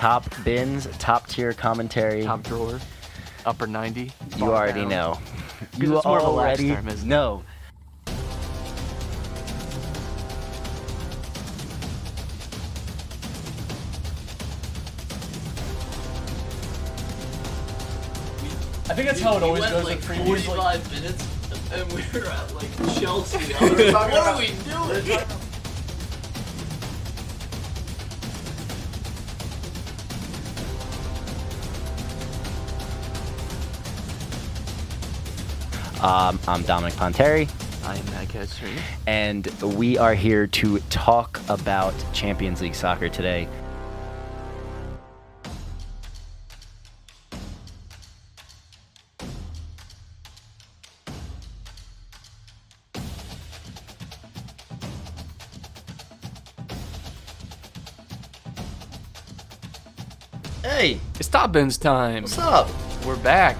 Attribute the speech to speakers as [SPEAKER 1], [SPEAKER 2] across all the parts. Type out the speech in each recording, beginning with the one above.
[SPEAKER 1] top bins, top tier commentary.
[SPEAKER 2] Top drawer, upper 90.
[SPEAKER 1] you already know.
[SPEAKER 2] You
[SPEAKER 1] You
[SPEAKER 2] it's more of a lax
[SPEAKER 1] already
[SPEAKER 2] term, isn't it?
[SPEAKER 1] know.
[SPEAKER 3] I think that's how it
[SPEAKER 4] We
[SPEAKER 3] always
[SPEAKER 4] went
[SPEAKER 3] goes
[SPEAKER 4] like
[SPEAKER 3] with previews. Like,
[SPEAKER 4] 45 minutes, and we were at like Chelsea. I was like, what are we doing?
[SPEAKER 1] Um, I'm Dominic Ponteri,
[SPEAKER 2] I am Matt Castorina.
[SPEAKER 1] and we are here to talk about Champions League soccer today.
[SPEAKER 4] Hey,
[SPEAKER 2] It's Top Bins time.
[SPEAKER 4] what's up?
[SPEAKER 2] We're back.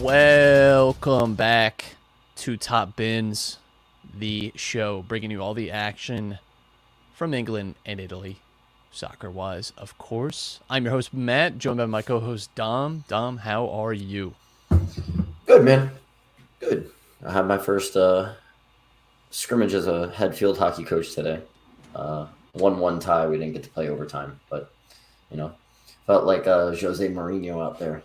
[SPEAKER 3] Welcome back to Top Bins, the show bringing you all the action from England and Italy, soccer wise, of course. I'm your host, Matt, joined by my co host, Dom. Dom, how are you?
[SPEAKER 5] Good man, good. I had my first uh, scrimmage as a head field hockey coach today. Uh, one-one tie. We didn't get to play overtime, but you know, felt like uh, Jose Mourinho out there,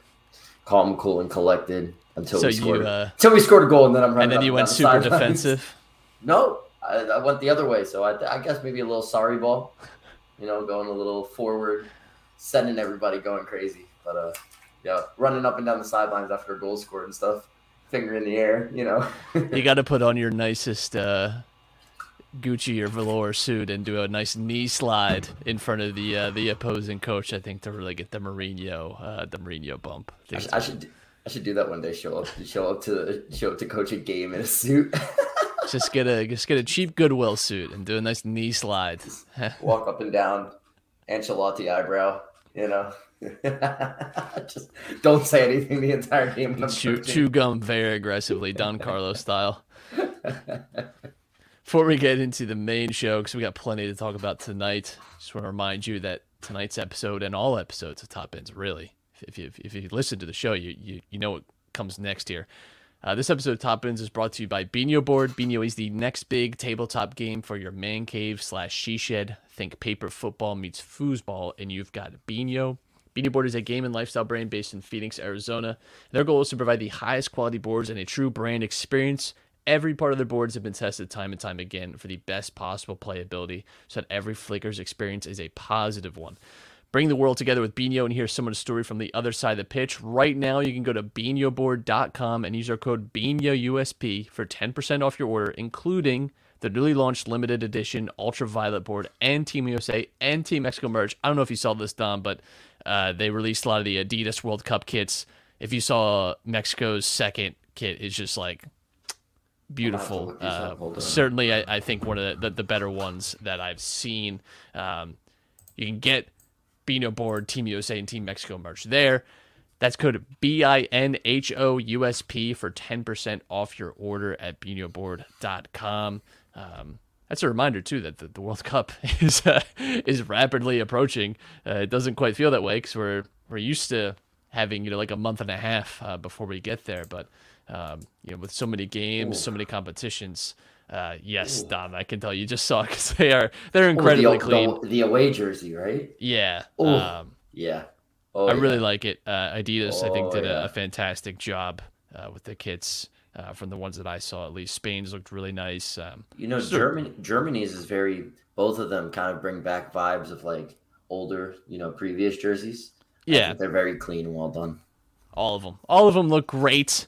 [SPEAKER 5] calm, cool, and collected until
[SPEAKER 3] So
[SPEAKER 5] we
[SPEAKER 3] you,
[SPEAKER 5] scored.
[SPEAKER 3] uh,
[SPEAKER 5] until we scored a goal, and then I'm running.
[SPEAKER 3] And then you went
[SPEAKER 5] the
[SPEAKER 3] super defensive.
[SPEAKER 5] No, I, I went the other way. So I, I guess maybe a little Sarri ball. You know, going a little forward, sending everybody going crazy. But uh, yeah, running up and down the sidelines after a goal scored and stuff, finger in the air. You know.
[SPEAKER 3] You got to put on your nicest uh, Gucci or velour suit and do a nice knee slide in front of the uh, the opposing coach. I think to really get the Mourinho uh, the Mourinho bump.
[SPEAKER 5] I should, I should I should do that one day. Show up show up to show up to coach a game in a suit.
[SPEAKER 3] just get a just get a cheap Goodwill suit and do a nice knee slide.
[SPEAKER 5] Walk up and down, Ancelotti eyebrow. You know. Just don't say anything the entire game.
[SPEAKER 3] chew, chew gum very aggressively, Don Carlos style. Before we get into the main show, because we got plenty to talk about tonight, just want to remind you that tonight's episode and all episodes of Top Bins, really, if you if you listen to the show, you you, you know what comes next here. Uh, this episode of Top Bins is brought to you by Binho Board. Binho is the next big tabletop game for your man cave slash she shed. Think paper football meets foosball, and you've got Binho. Binho Board is a game and lifestyle brand based in Phoenix, Arizona. Their goal is to provide the highest quality boards and a true brand experience. Every part of their boards have been tested time and time again for the best possible playability so that every Flicker's experience is a positive one. Bring the world together with Binho and hear someone's story from the other side of the pitch. Right now, you can go to BinhoBoard.com and use our code BINHOUSP for 10% off your order, including the newly launched limited edition Ultraviolet board and Team USA and Team Mexico merch. I don't know if you saw this, Dom, but uh, they released a lot of the Adidas World Cup kits. If you saw Mexico's second kit, it's just like beautiful.
[SPEAKER 5] look these up.
[SPEAKER 3] Uh, certainly, I, I think one of the, the, the better ones that I've seen. Um, you can get Binho Board, Team USA, and Team Mexico merch there. That's code B I N H O U S P for 10% off your order at binhoboard.com. Um, that's a reminder too that the, the World Cup is uh, is rapidly approaching. Uh, it doesn't quite feel that way because we're we're used to having you know like a month and a half uh, before we get there, but um, you know with so many games, so many competitions. Uh, yes, Dom, I can tell you just saw because they are they're
[SPEAKER 5] Oh,
[SPEAKER 3] incredibly
[SPEAKER 5] the,
[SPEAKER 3] clean.
[SPEAKER 5] The, the away jersey, right?
[SPEAKER 3] Yeah, um,
[SPEAKER 5] Yeah. Oh,
[SPEAKER 3] I
[SPEAKER 5] yeah.
[SPEAKER 3] really like it. Uh, Adidas, I think,
[SPEAKER 5] Oh,
[SPEAKER 3] did a,
[SPEAKER 5] yeah.
[SPEAKER 3] a fantastic job uh, with the kits. Uh, from the ones that I saw, at least Spain's looked really nice. Um,
[SPEAKER 5] You know,
[SPEAKER 3] So-
[SPEAKER 5] Germany Germany's is very both of them kind of bring back vibes of like older, you know, previous jerseys. I
[SPEAKER 3] yeah,
[SPEAKER 5] think they're very clean and well done.
[SPEAKER 3] all of them. All of them look great.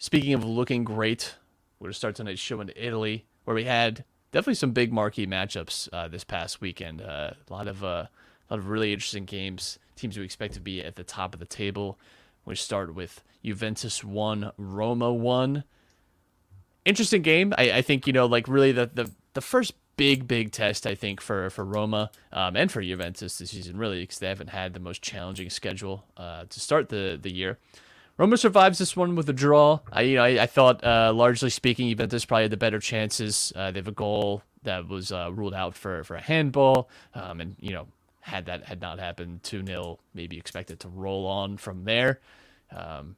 [SPEAKER 3] Speaking of looking great, we're going to start tonight's show in Italy, where we had definitely some big marquee matchups uh, this past weekend. Uh, a lot of uh, a lot of really interesting games. Teams we expect to be at the top of the table. We start with Juventus one, Roma one. Interesting game. I, I think you know, like really the, the the first big big test I think for for Roma um, and for Juventus this season really because they haven't had the most challenging schedule uh, to start the the year. Roma survives this one with a draw. I you know I, I thought uh, largely speaking Juventus probably had the better chances. Uh, they have a goal that was uh, ruled out for for a handball, um, and you know had that had not happened, 2 0, maybe expected to roll on from there. Um,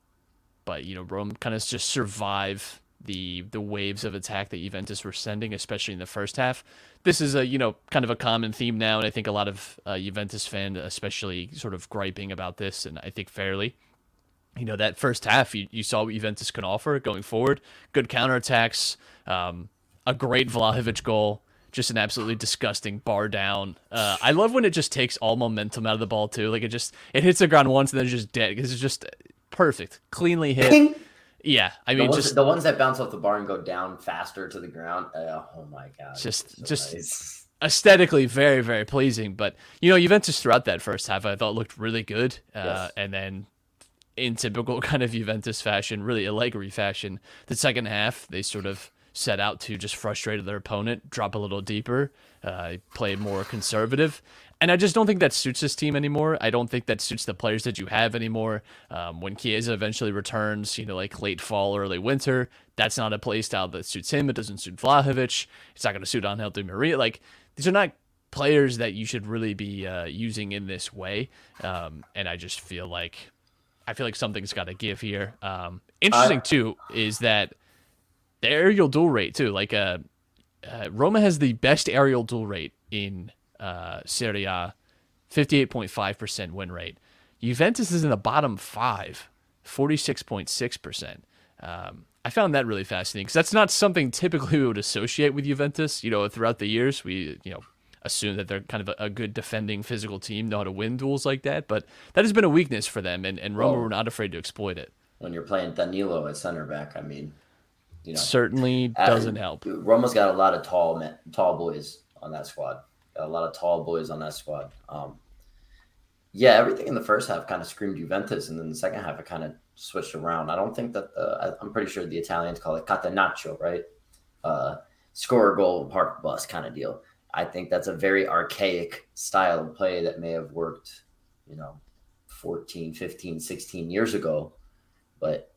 [SPEAKER 3] but, you know, Rome kind of just survive the the waves of attack that Juventus were sending, especially in the first half. This is a you know kind of a common theme now, and I think a lot of uh, Juventus fans, especially, sort of griping about this, and I think fairly. You know that first half, you, you saw what Juventus can offer going forward. Good counterattacks, um, a great Vlahovic goal, just an absolutely disgusting bar down. Uh, I love when it just takes all momentum out of the ball too. Like it just it hits the ground once and then it's just dead because it's just perfect, cleanly hit.
[SPEAKER 5] Ping!
[SPEAKER 3] Yeah, I
[SPEAKER 5] The
[SPEAKER 3] mean
[SPEAKER 5] ones,
[SPEAKER 3] just
[SPEAKER 5] the ones that bounce off the bar and go down faster to the ground. Uh, oh my god!
[SPEAKER 3] Just-
[SPEAKER 5] so
[SPEAKER 3] just-
[SPEAKER 5] nice.
[SPEAKER 3] aesthetically very very pleasing but you know Juventus throughout that first half I thought looked really good uh,
[SPEAKER 5] Yes.
[SPEAKER 3] and then in typical kind of Juventus fashion really Allegri fashion the second half they sort of set out to just frustrate their opponent drop a little deeper uh, play more conservative and I just don't think that suits this team anymore. I don't think that suits the players that you have anymore. Um, when Chiesa eventually returns, you know, like late fall, early winter, that's not a play style that suits him. It doesn't suit Vlahovic. It's not going to suit Angel Di Maria. Like these are not players that you should really be uh, using in this way. Um, and I just feel like I feel like something's got to give here. Um, interesting too is that the aerial duel rate too. Like uh, uh, Roma has the best aerial duel rate in uh, Serie A, fifty-eight point five percent win rate. Juventus is in the bottom five, 46.6 percent. Um, I found that really fascinating because that's not something typically we would associate with Juventus. You know, throughout the years, we you know assume that they're kind of a, a good defending physical team, know how to win duels like that. But that has been a weakness for them, and, and Roma
[SPEAKER 5] Oh.
[SPEAKER 3] were not afraid to exploit it.
[SPEAKER 5] when you're playing Danilo at center back, I mean, you know,
[SPEAKER 3] Certainly
[SPEAKER 5] uh,
[SPEAKER 3] doesn't help.
[SPEAKER 5] Roma's got a lot of tall men, tall boys on that squad. Got a lot of tall boys on that squad. Um, yeah, everything in the first half kind of screamed Juventus, and then the second half it kind of switched around. I don't think that the, I, I'm pretty sure the Italians call it catenaccio, right? Uh, score a goal, park bus kind of deal. I think that's a very archaic style of play that may have worked, you know, 14, 15, 16 years ago, but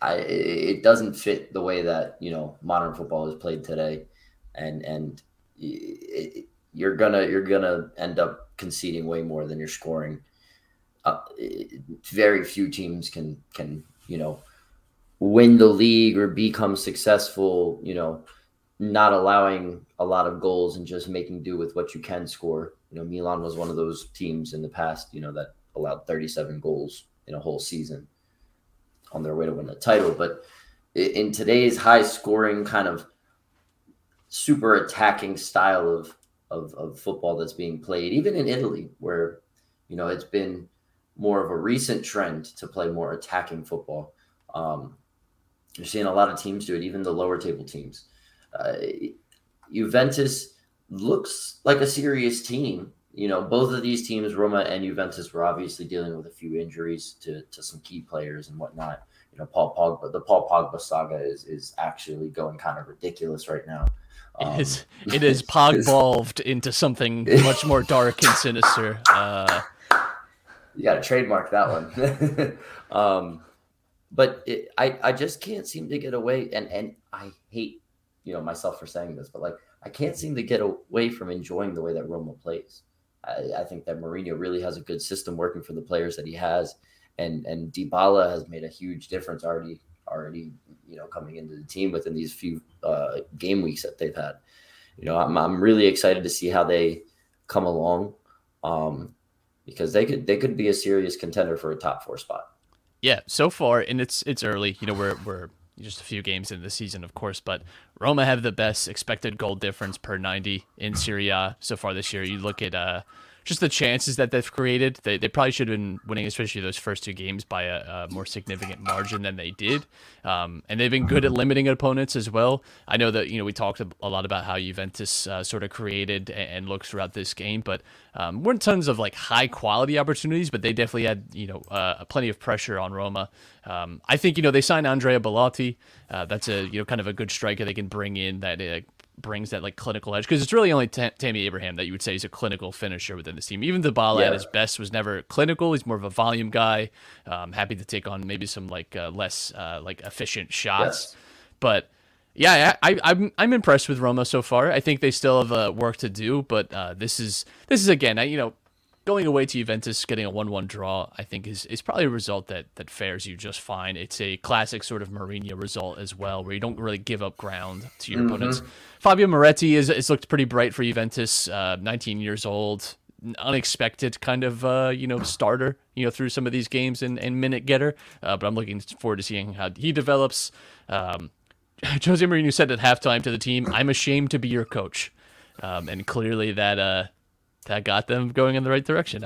[SPEAKER 5] I it doesn't fit the way that you know modern football is played today, and and it, you're gonna you're gonna end up conceding way more than you're scoring. Uh, it- very few teams can can you know win the league or become successful. You know, not allowing a lot of goals and just making do with what you can score. You know, Milan was one of those teams in the past. You know that allowed 37 goals in a whole season on their way to win the title. But in today's high scoring kind of super attacking style of, of, of football that's being played, even in Italy, where, you know, it's been more of a recent trend to play more attacking football. Um, you're seeing a lot of teams do it, even the lower table teams. Uh, Juventus looks like a serious team. You know, both of these teams, Roma and Juventus, were obviously dealing with a few injuries to, to some key players and whatnot. You know, Paul Pogba, the Paul Pogba saga is is actually going kind of ridiculous right now. Um,
[SPEAKER 3] It is it is pogvolved into something much more dark and sinister. Uh,
[SPEAKER 5] You got to trademark that one. um, but it, I, I just can't seem to get away. And, and I hate, you know, myself for saying this, but like, I can't seem to get away from enjoying the way that Roma plays. I, I think that Mourinho really has a good system working for the players that he has. And, and Dybala has made a huge difference already, already, you know, coming into the team within these few uh, game weeks that they've had. You know, I'm, I'm really excited to see how they come along. Um, because they could they could be a serious contender for a top four spot.
[SPEAKER 3] yeah, so far, and it's it's early. You know, we're we're just a few games in the season, of course, but Roma have the best expected goal difference per ninety in Serie A so far this year. You look at uh, just the chances that they've created. They, they probably should have been winning, especially those first two games, by a, a more significant margin than they did. Um, and they've been good at limiting opponents as well. I know that you know we talked a lot about how Juventus uh, sort of created and, and looked throughout this game, but um, weren't tons of like high quality opportunities, but they definitely had you know uh, plenty of pressure on Roma. Um, I think you know they signed Andrea Bellotti. Uh, that's a you know kind of a good striker they can bring in that uh, brings that like clinical edge because it's really only Ta- Tammy Abraham that you would say is a clinical finisher within this team. Even Dybala
[SPEAKER 5] Yeah.
[SPEAKER 3] at his best was never clinical. He's more of a volume guy. Um, happy to take on maybe some like uh, less uh, like efficient shots,
[SPEAKER 5] Yes.
[SPEAKER 3] but Yeah, I, I, I'm I'm impressed with Roma so far. I think they still have uh, work to do, but uh, this is this is again, I, you know, going away to Juventus, getting a one-one draw, I think is is probably a result that that fares you just fine. It's a classic sort of Mourinho result as well, where you don't really give up ground to your opponents. Fabio Miretti is it's looked pretty bright for Juventus. Uh, 19 years old, unexpected kind of uh, you know starter, you know through some of these games and, and minute getter. Uh, but I'm looking forward to seeing how he develops. Um, Jose Mourinho said at halftime to the team, "I'm ashamed to be your coach," um, and clearly that uh, that got them going in the right direction.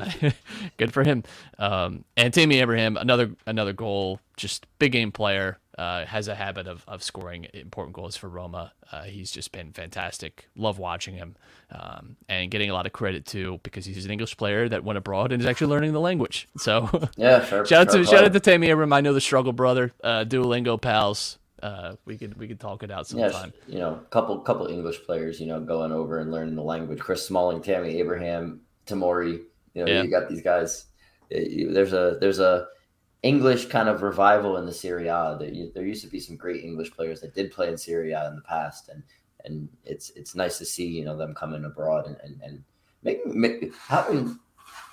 [SPEAKER 3] Good for him. Um, and Tammy Abraham, another another goal, just big game player. Uh, has a habit of, of scoring important goals for Roma. Uh, he's just been fantastic. Love watching him um, and getting a lot of credit too because he's an English player that went abroad and is actually learning the language. So
[SPEAKER 5] Yeah, fair.
[SPEAKER 3] shout out to
[SPEAKER 5] play.
[SPEAKER 3] shout out to Tammy Abraham. I know the struggle, brother. Uh, Duolingo pals. Uh, we could we could talk it out
[SPEAKER 5] Yes,
[SPEAKER 3] sometime.
[SPEAKER 5] you know, couple couple English players, you know, going over and learning the language. Chris Smalling, Tammy Abraham, Tamori. You know,
[SPEAKER 3] Yeah.
[SPEAKER 5] you got these guys. There's a there's a English kind of revival in the Serie A. There, there used to be some great English players that did play in Serie A in the past, and and it's it's nice to see you know them coming abroad and and, and making make, having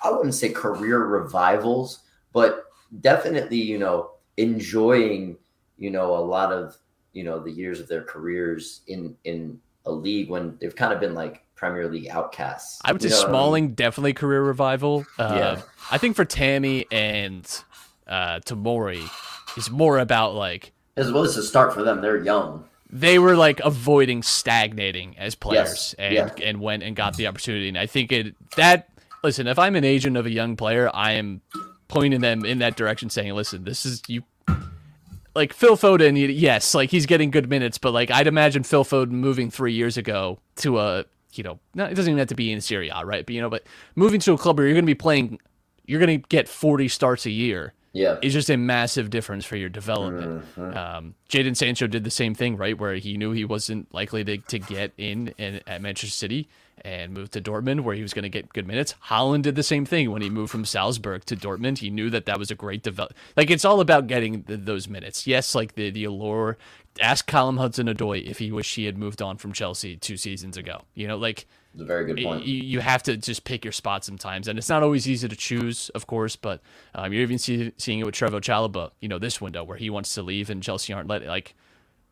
[SPEAKER 5] I wouldn't say career revivals, but definitely you know enjoying you know a lot of you know the years of their careers in in a league when they've kind of been like Premier League outcasts.
[SPEAKER 3] I would say
[SPEAKER 5] You know what I mean?
[SPEAKER 3] Smalling definitely career revival. Uh,
[SPEAKER 5] Yeah.
[SPEAKER 3] I think for Tammy and uh, Tamori, it's more about like
[SPEAKER 5] as well as a start for them. They're young.
[SPEAKER 3] they were like avoiding stagnating as players
[SPEAKER 5] Yes,
[SPEAKER 3] and
[SPEAKER 5] yeah.
[SPEAKER 3] and went and got the opportunity. And I think it that listen, if I'm an agent of a young player, I am pointing them in that direction, saying, "Listen, this is you." Like Phil Foden, yes, like he's getting good minutes, but like I'd imagine Phil Foden moving three years ago to a, you know, no, it doesn't even have to be in Serie A, right? But you know, but moving to a club where you're going to be playing, you're going to get 40 starts a year
[SPEAKER 5] Yeah,
[SPEAKER 3] is just a massive difference for your development. Um, Jadon Sancho did the same thing, right? Where he knew he wasn't likely to, to get in, in at Manchester City and moved to Dortmund, where he was going to get good minutes. Haaland did the same thing when he moved from Salzburg to Dortmund. He knew that that was a great develop. Like it's all about getting the, those minutes. Yes, like the the allure. Ask Callum Hudson Odoi if he wished he had moved on from Chelsea two seasons ago. You know, like
[SPEAKER 5] it's a very good
[SPEAKER 3] you,
[SPEAKER 5] point.
[SPEAKER 3] you have to just pick your spot sometimes, and it's not always easy to choose, of course. But um, you're even see, seeing it with Trevoh Chalobah, you know, this window where he wants to leave and Chelsea aren't letting. Like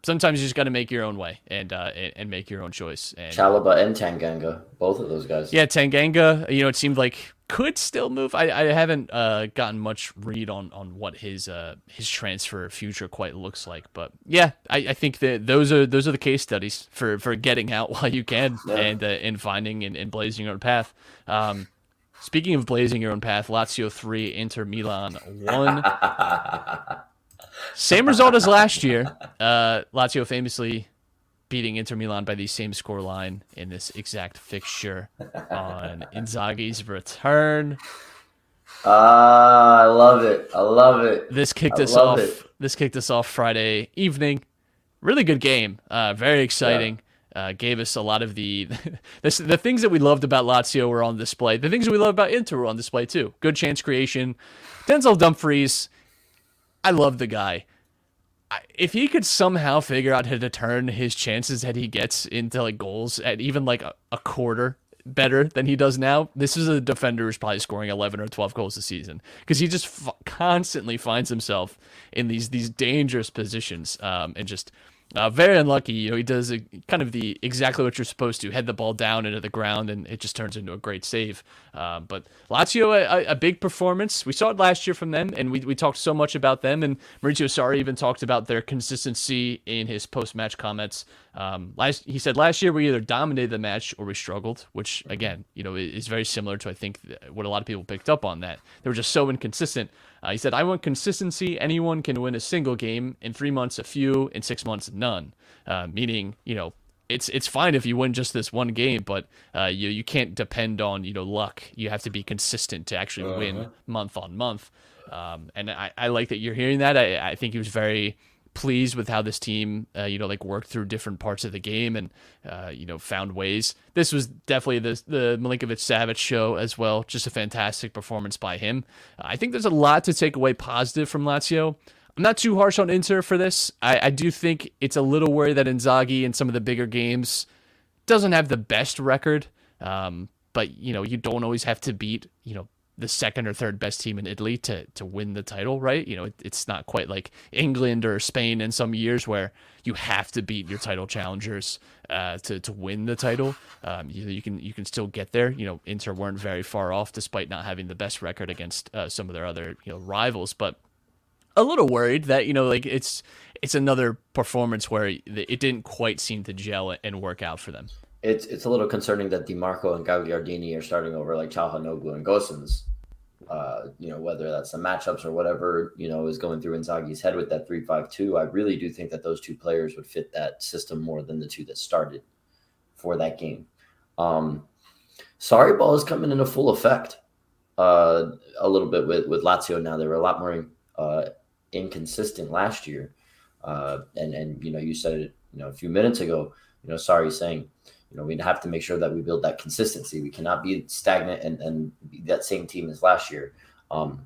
[SPEAKER 3] sometimes you just got to make your own way and uh, and, make your own choice. And
[SPEAKER 5] Chalobah and Tanganga, both of those guys.
[SPEAKER 3] yeah, Tanganga, you know, it seemed like could still move. I, I haven't uh, gotten much read on on what his uh, his transfer future quite looks like, but yeah, I, I think that those are those are the case studies for for getting out while you can
[SPEAKER 5] Yeah.
[SPEAKER 3] and uh, and finding and, and blazing your own path. Um, speaking of blazing your own path, Lazio three, Inter Milan one. Same result as last year. Uh, Lazio famously beating Inter Milan by the same score line in this exact fixture on Inzaghi's return.
[SPEAKER 5] Ah, I love it. I love it.
[SPEAKER 3] This kicked
[SPEAKER 5] I
[SPEAKER 3] us off.
[SPEAKER 5] it.
[SPEAKER 3] This kicked us off Friday evening. Really good game. Uh, very exciting. Uh, gave us a lot of the this, the things that we loved about Lazio were on display. The things that we love about Inter were on display too. Good chance creation. Denzel Dumfries. I love the guy. If he could somehow figure out how to turn his chances that he gets into like goals at even like a, a quarter better than he does now, this is a defender who's probably scoring 11 or 12 goals a season because he just f- constantly finds himself in these these dangerous positions um, and just uh, very unlucky. You know, he does a, kind of the exactly what you're supposed to head the ball down into the ground, and it just turns into a great save. Uh, but Lazio, a, a- big performance. We saw it last year from them, and we, we talked so much about them. And Maurizio Sarri even talked about their consistency in his post match comments. Um, last he said last year we either dominated the match or we struggled, which again, you know, is very similar to I think what a lot of people picked up on that they were just so inconsistent. Uh, he said, "I want consistency. Anyone can win a single game in three months, a few in six months, none." Uh, meaning, you know, it's it's fine if you win just this one game, but uh, you you can't depend on you know luck. You have to be consistent to actually win month on month. Um, and I, I like that you're hearing that. I, I think he was very pleased with how this team, uh, you know, like worked through different parts of the game and, uh, you know, found ways. This was definitely the the Milinkovic Savic show as well. Just a fantastic performance by him. I think there's a lot to take away positive from Lazio. I'm not too harsh on Inter for this. I, I do think it's a little worried that Inzaghi in some of the bigger games doesn't have the best record. Um, but you know, you don't always have to beat you know the second or third best team in Italy to to win the title, right? You know, it, it's not quite like England or Spain in some years where you have to beat your title challengers uh, to to win the title. Um, you, you can you can still get there. You know, Inter weren't very far off despite not having the best record against uh, some of their other you know rivals, but a little worried that you know like it's it's another performance where it didn't quite seem to gel and work out for them.
[SPEAKER 5] It's it's a little concerning that Dimarco and Gagliardini are starting over like Calhanoglu and Gosens. Uh, you know, whether that's the matchups or whatever, you know, is going through Inzaghi's head with that three-five-two. I really do think that those two players would fit that system more than the two that started for that game. Um, Sarri ball is coming into full effect uh, a little bit with, with Lazio now. They were a lot more uh, inconsistent last year. Uh, and, and, you know, you said it, you know, a few minutes ago, you know, Sarri saying, you know, we have to make sure that we build that consistency. We cannot be stagnant and, and be that same team as last year. Um,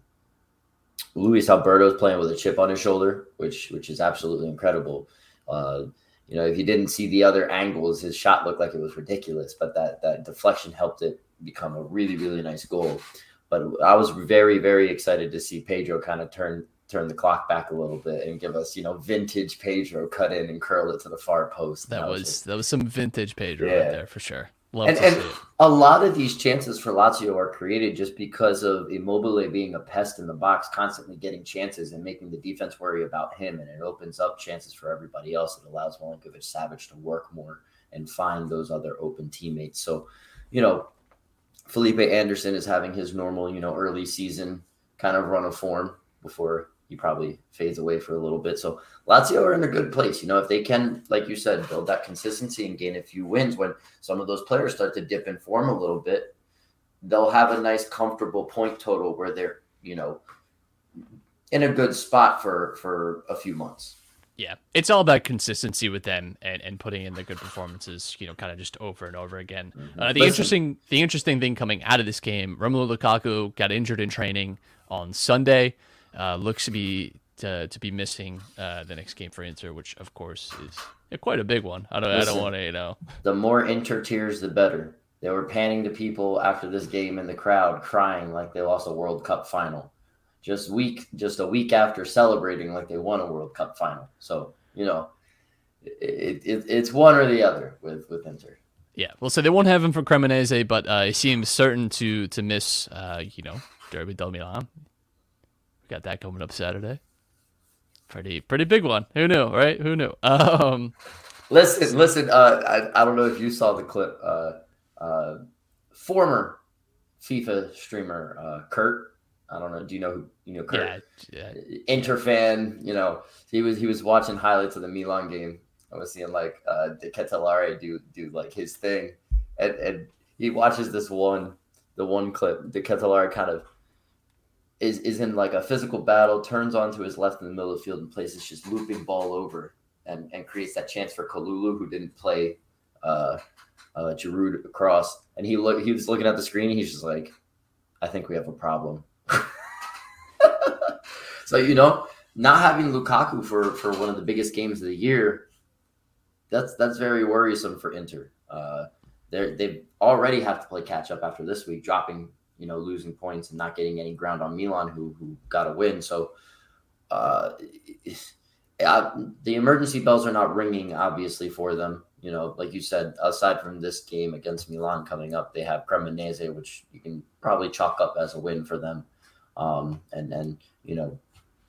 [SPEAKER 5] Luis Alberto is playing with a chip on his shoulder, which which is absolutely incredible. Uh, you know, if you didn't see the other angles, his shot looked like it was ridiculous, but that that deflection helped it become a really really nice goal. But I was very very excited to see Pedro kind of turn turn the clock back a little bit and give us, you know, vintage Pedro cut in and curl it to the far post.
[SPEAKER 3] That, that was, was that was some vintage Pedro yeah. right there for sure. Love
[SPEAKER 5] and, and a lot of these chances for Lazio are created just because of Immobile being a pest in the box, constantly getting chances and making the defense worry about him. And it opens up chances for everybody else. It allows Milinkovic Savic to work more and find those other open teammates. So, you know, Felipe Anderson is having his normal, you know, early season kind of run of form before he probably fades away for a little bit. So Lazio are in a good place. You know, if they can, like you said, build that consistency and gain a few wins when some of those players start to dip in form a little bit, they'll have a nice, comfortable point total where they're, you know, in a good spot for for a few months.
[SPEAKER 3] Yeah, it's all about consistency with them and, and putting in the good performances, you know, kind of just over and over again. Mm-hmm. Uh, the Listen. interesting the interesting thing coming out of this game, Romelu Lukaku got injured in training on Sunday uh, looks to be to, to be missing uh, the next game for Inter, which of course is quite a big one. I don't Listen, I don't want to you know.
[SPEAKER 5] The more Inter tears, the better. They were panning to people after this game in the crowd, crying like they lost a World Cup final. Just week, just a week after celebrating like they won a World Cup final. So you know, it, it, it's one or the other with with Inter.
[SPEAKER 3] Yeah, well, so they won't have him for Cremonese, but uh, he seems certain to to miss, uh, you know, Derby del Milan. Got that coming up Saturday. Pretty pretty big one. Who knew, right? Who knew? Um,
[SPEAKER 5] listen, listen. Uh, I I don't know if you saw the clip. Uh, uh, former FIFA streamer uh, Kurt. I don't know. Do you know who you know? Kurt, yeah, yeah. Inter fan. You know, he was he was watching highlights of the Milan game. I was seeing like uh, De Ketelaere do do like his thing, and and he watches this one the one clip. De Ketelaere kind of is is in like a physical battle, turns onto his left in the middle of the field and plays this just looping ball over and, and creates that chance for Kalulu, who didn't play uh, uh, Giroud across. And he look he was looking at the screen. he's just like, I think we have a problem. so you know, not having Lukaku for for one of the biggest games of the year, that's that's very worrisome for Inter. Uh, they they already have to play catch up after this week, dropping you know, losing points and not getting any ground on Milan, who who got a win. So uh, the emergency bells are not ringing, obviously, for them. You know, like you said, aside from this game against Milan coming up, they have Cremonese, which you can probably chalk up as a win for them. Um, and and you know,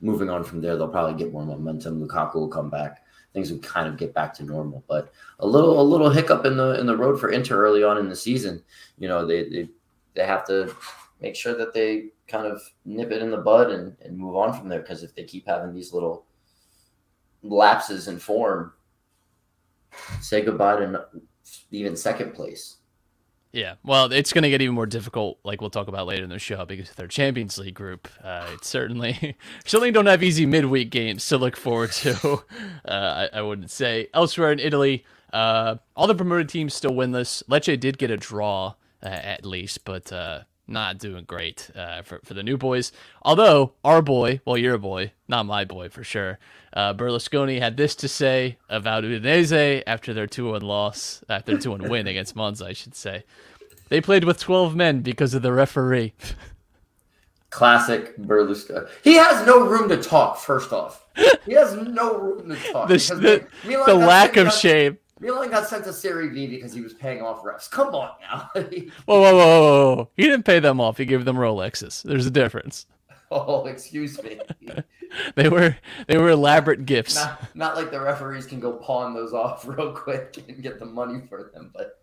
[SPEAKER 5] moving on from there, they'll probably get more momentum. Lukaku will come back. Things will kind of get back to normal. But a little a little hiccup in the in the road for Inter early on in the season. You know, they, they they have to make sure that they kind of nip it in the bud and, and move on from there. Because if they keep having these little lapses in form, say goodbye to even second place.
[SPEAKER 3] Yeah, well, it's going to get even more difficult, like we'll talk about later in the show, because their Champions League group, uh, it's certainly certainly don't have easy midweek games to look forward to. Uh, I, I, wouldn't say elsewhere in Italy, uh, all the promoted teams still winless. Lecce did get a draw uh, at least, but uh, not doing great uh, for for the new boys. Although our boy, well, your boy, not my boy for sure. Uh, Berlusconi had this to say about Udinese after their two one loss, after their two one win against Monza, I should say. They played with twelve men because of the referee.
[SPEAKER 5] Classic Berlusconi. He has no room to talk. First off, he has no room to talk.
[SPEAKER 3] The, the, the lack of shame.
[SPEAKER 5] Milan got sent to Serie B because he was paying off refs. Come on now.
[SPEAKER 3] Whoa, whoa, whoa, whoa! He didn't pay them off. He gave them Rolexes. There's a difference.
[SPEAKER 5] oh, excuse me.
[SPEAKER 3] They were they were elaborate gifts.
[SPEAKER 5] not, not like the referees can go pawn those off real quick and get the money for them, but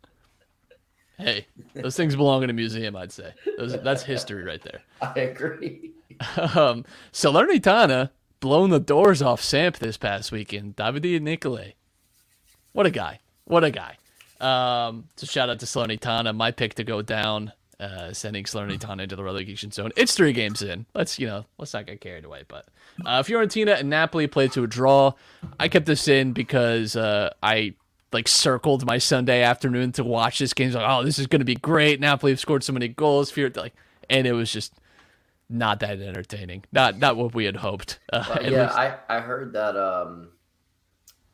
[SPEAKER 3] Hey, those things belong in a museum. I'd say those, that's history right there.
[SPEAKER 5] I agree.
[SPEAKER 3] Um, Salernitana blown the doors off Samp this past weekend. Davide Nicola. What a guy. What a guy. Um, so shout out to Salernitana. My pick to go down, uh, sending Salernitana into the relegation zone. It's three games in. Let's, you know, let's not get carried away. But uh, Fiorentina and Napoli played to a draw. I kept this in because uh, I like circled my Sunday afternoon to watch this game. Like, oh, this is going to be great. Napoli have scored so many goals. Fior- like, and it was just not that entertaining. Not not what we had hoped. Uh,
[SPEAKER 5] But yeah,
[SPEAKER 3] least-
[SPEAKER 5] I, I heard that um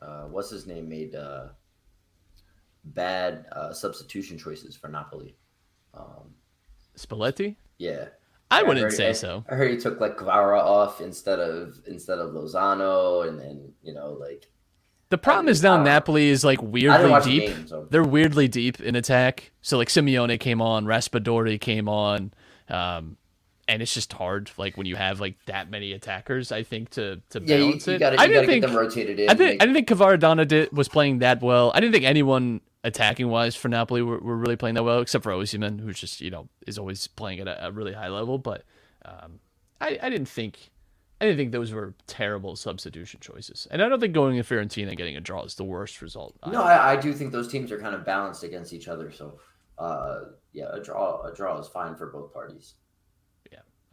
[SPEAKER 5] uh what's his name made uh bad uh substitution choices for Napoli. Um
[SPEAKER 3] Spalletti.
[SPEAKER 5] yeah.
[SPEAKER 3] I
[SPEAKER 5] I
[SPEAKER 3] wouldn't
[SPEAKER 5] heard-
[SPEAKER 3] say
[SPEAKER 5] I-
[SPEAKER 3] so.
[SPEAKER 5] I heard he took like Kvara off instead of instead of Lozano and then, you know, like
[SPEAKER 3] The problem is now
[SPEAKER 5] I know.
[SPEAKER 3] Napoli is like weirdly
[SPEAKER 5] the
[SPEAKER 3] deep.
[SPEAKER 5] game, so
[SPEAKER 3] They're weirdly deep in attack. So like Simeone came on, Raspadori came on, um, and it's just hard. Like when you have like that many attackers, I think to to
[SPEAKER 5] yeah, you,
[SPEAKER 3] balance
[SPEAKER 5] you
[SPEAKER 3] it.
[SPEAKER 5] gotta,
[SPEAKER 3] I
[SPEAKER 5] you
[SPEAKER 3] didn't
[SPEAKER 5] gotta
[SPEAKER 3] think
[SPEAKER 5] get them rotated in.
[SPEAKER 3] I think
[SPEAKER 5] make-
[SPEAKER 3] I didn't think Cavaradonna did was playing that well. I didn't think anyone attacking wise for Napoli were, were really playing that well, except for Osimhen, who's just you know is always playing at a, a really high level. But um, I I didn't think I didn't think those were terrible substitution choices, and I don't think going to Fiorentina and getting a draw is the worst result.
[SPEAKER 5] No, I, I do think those teams are kind of balanced against each other. So, uh, yeah, a draw a draw is fine for both parties.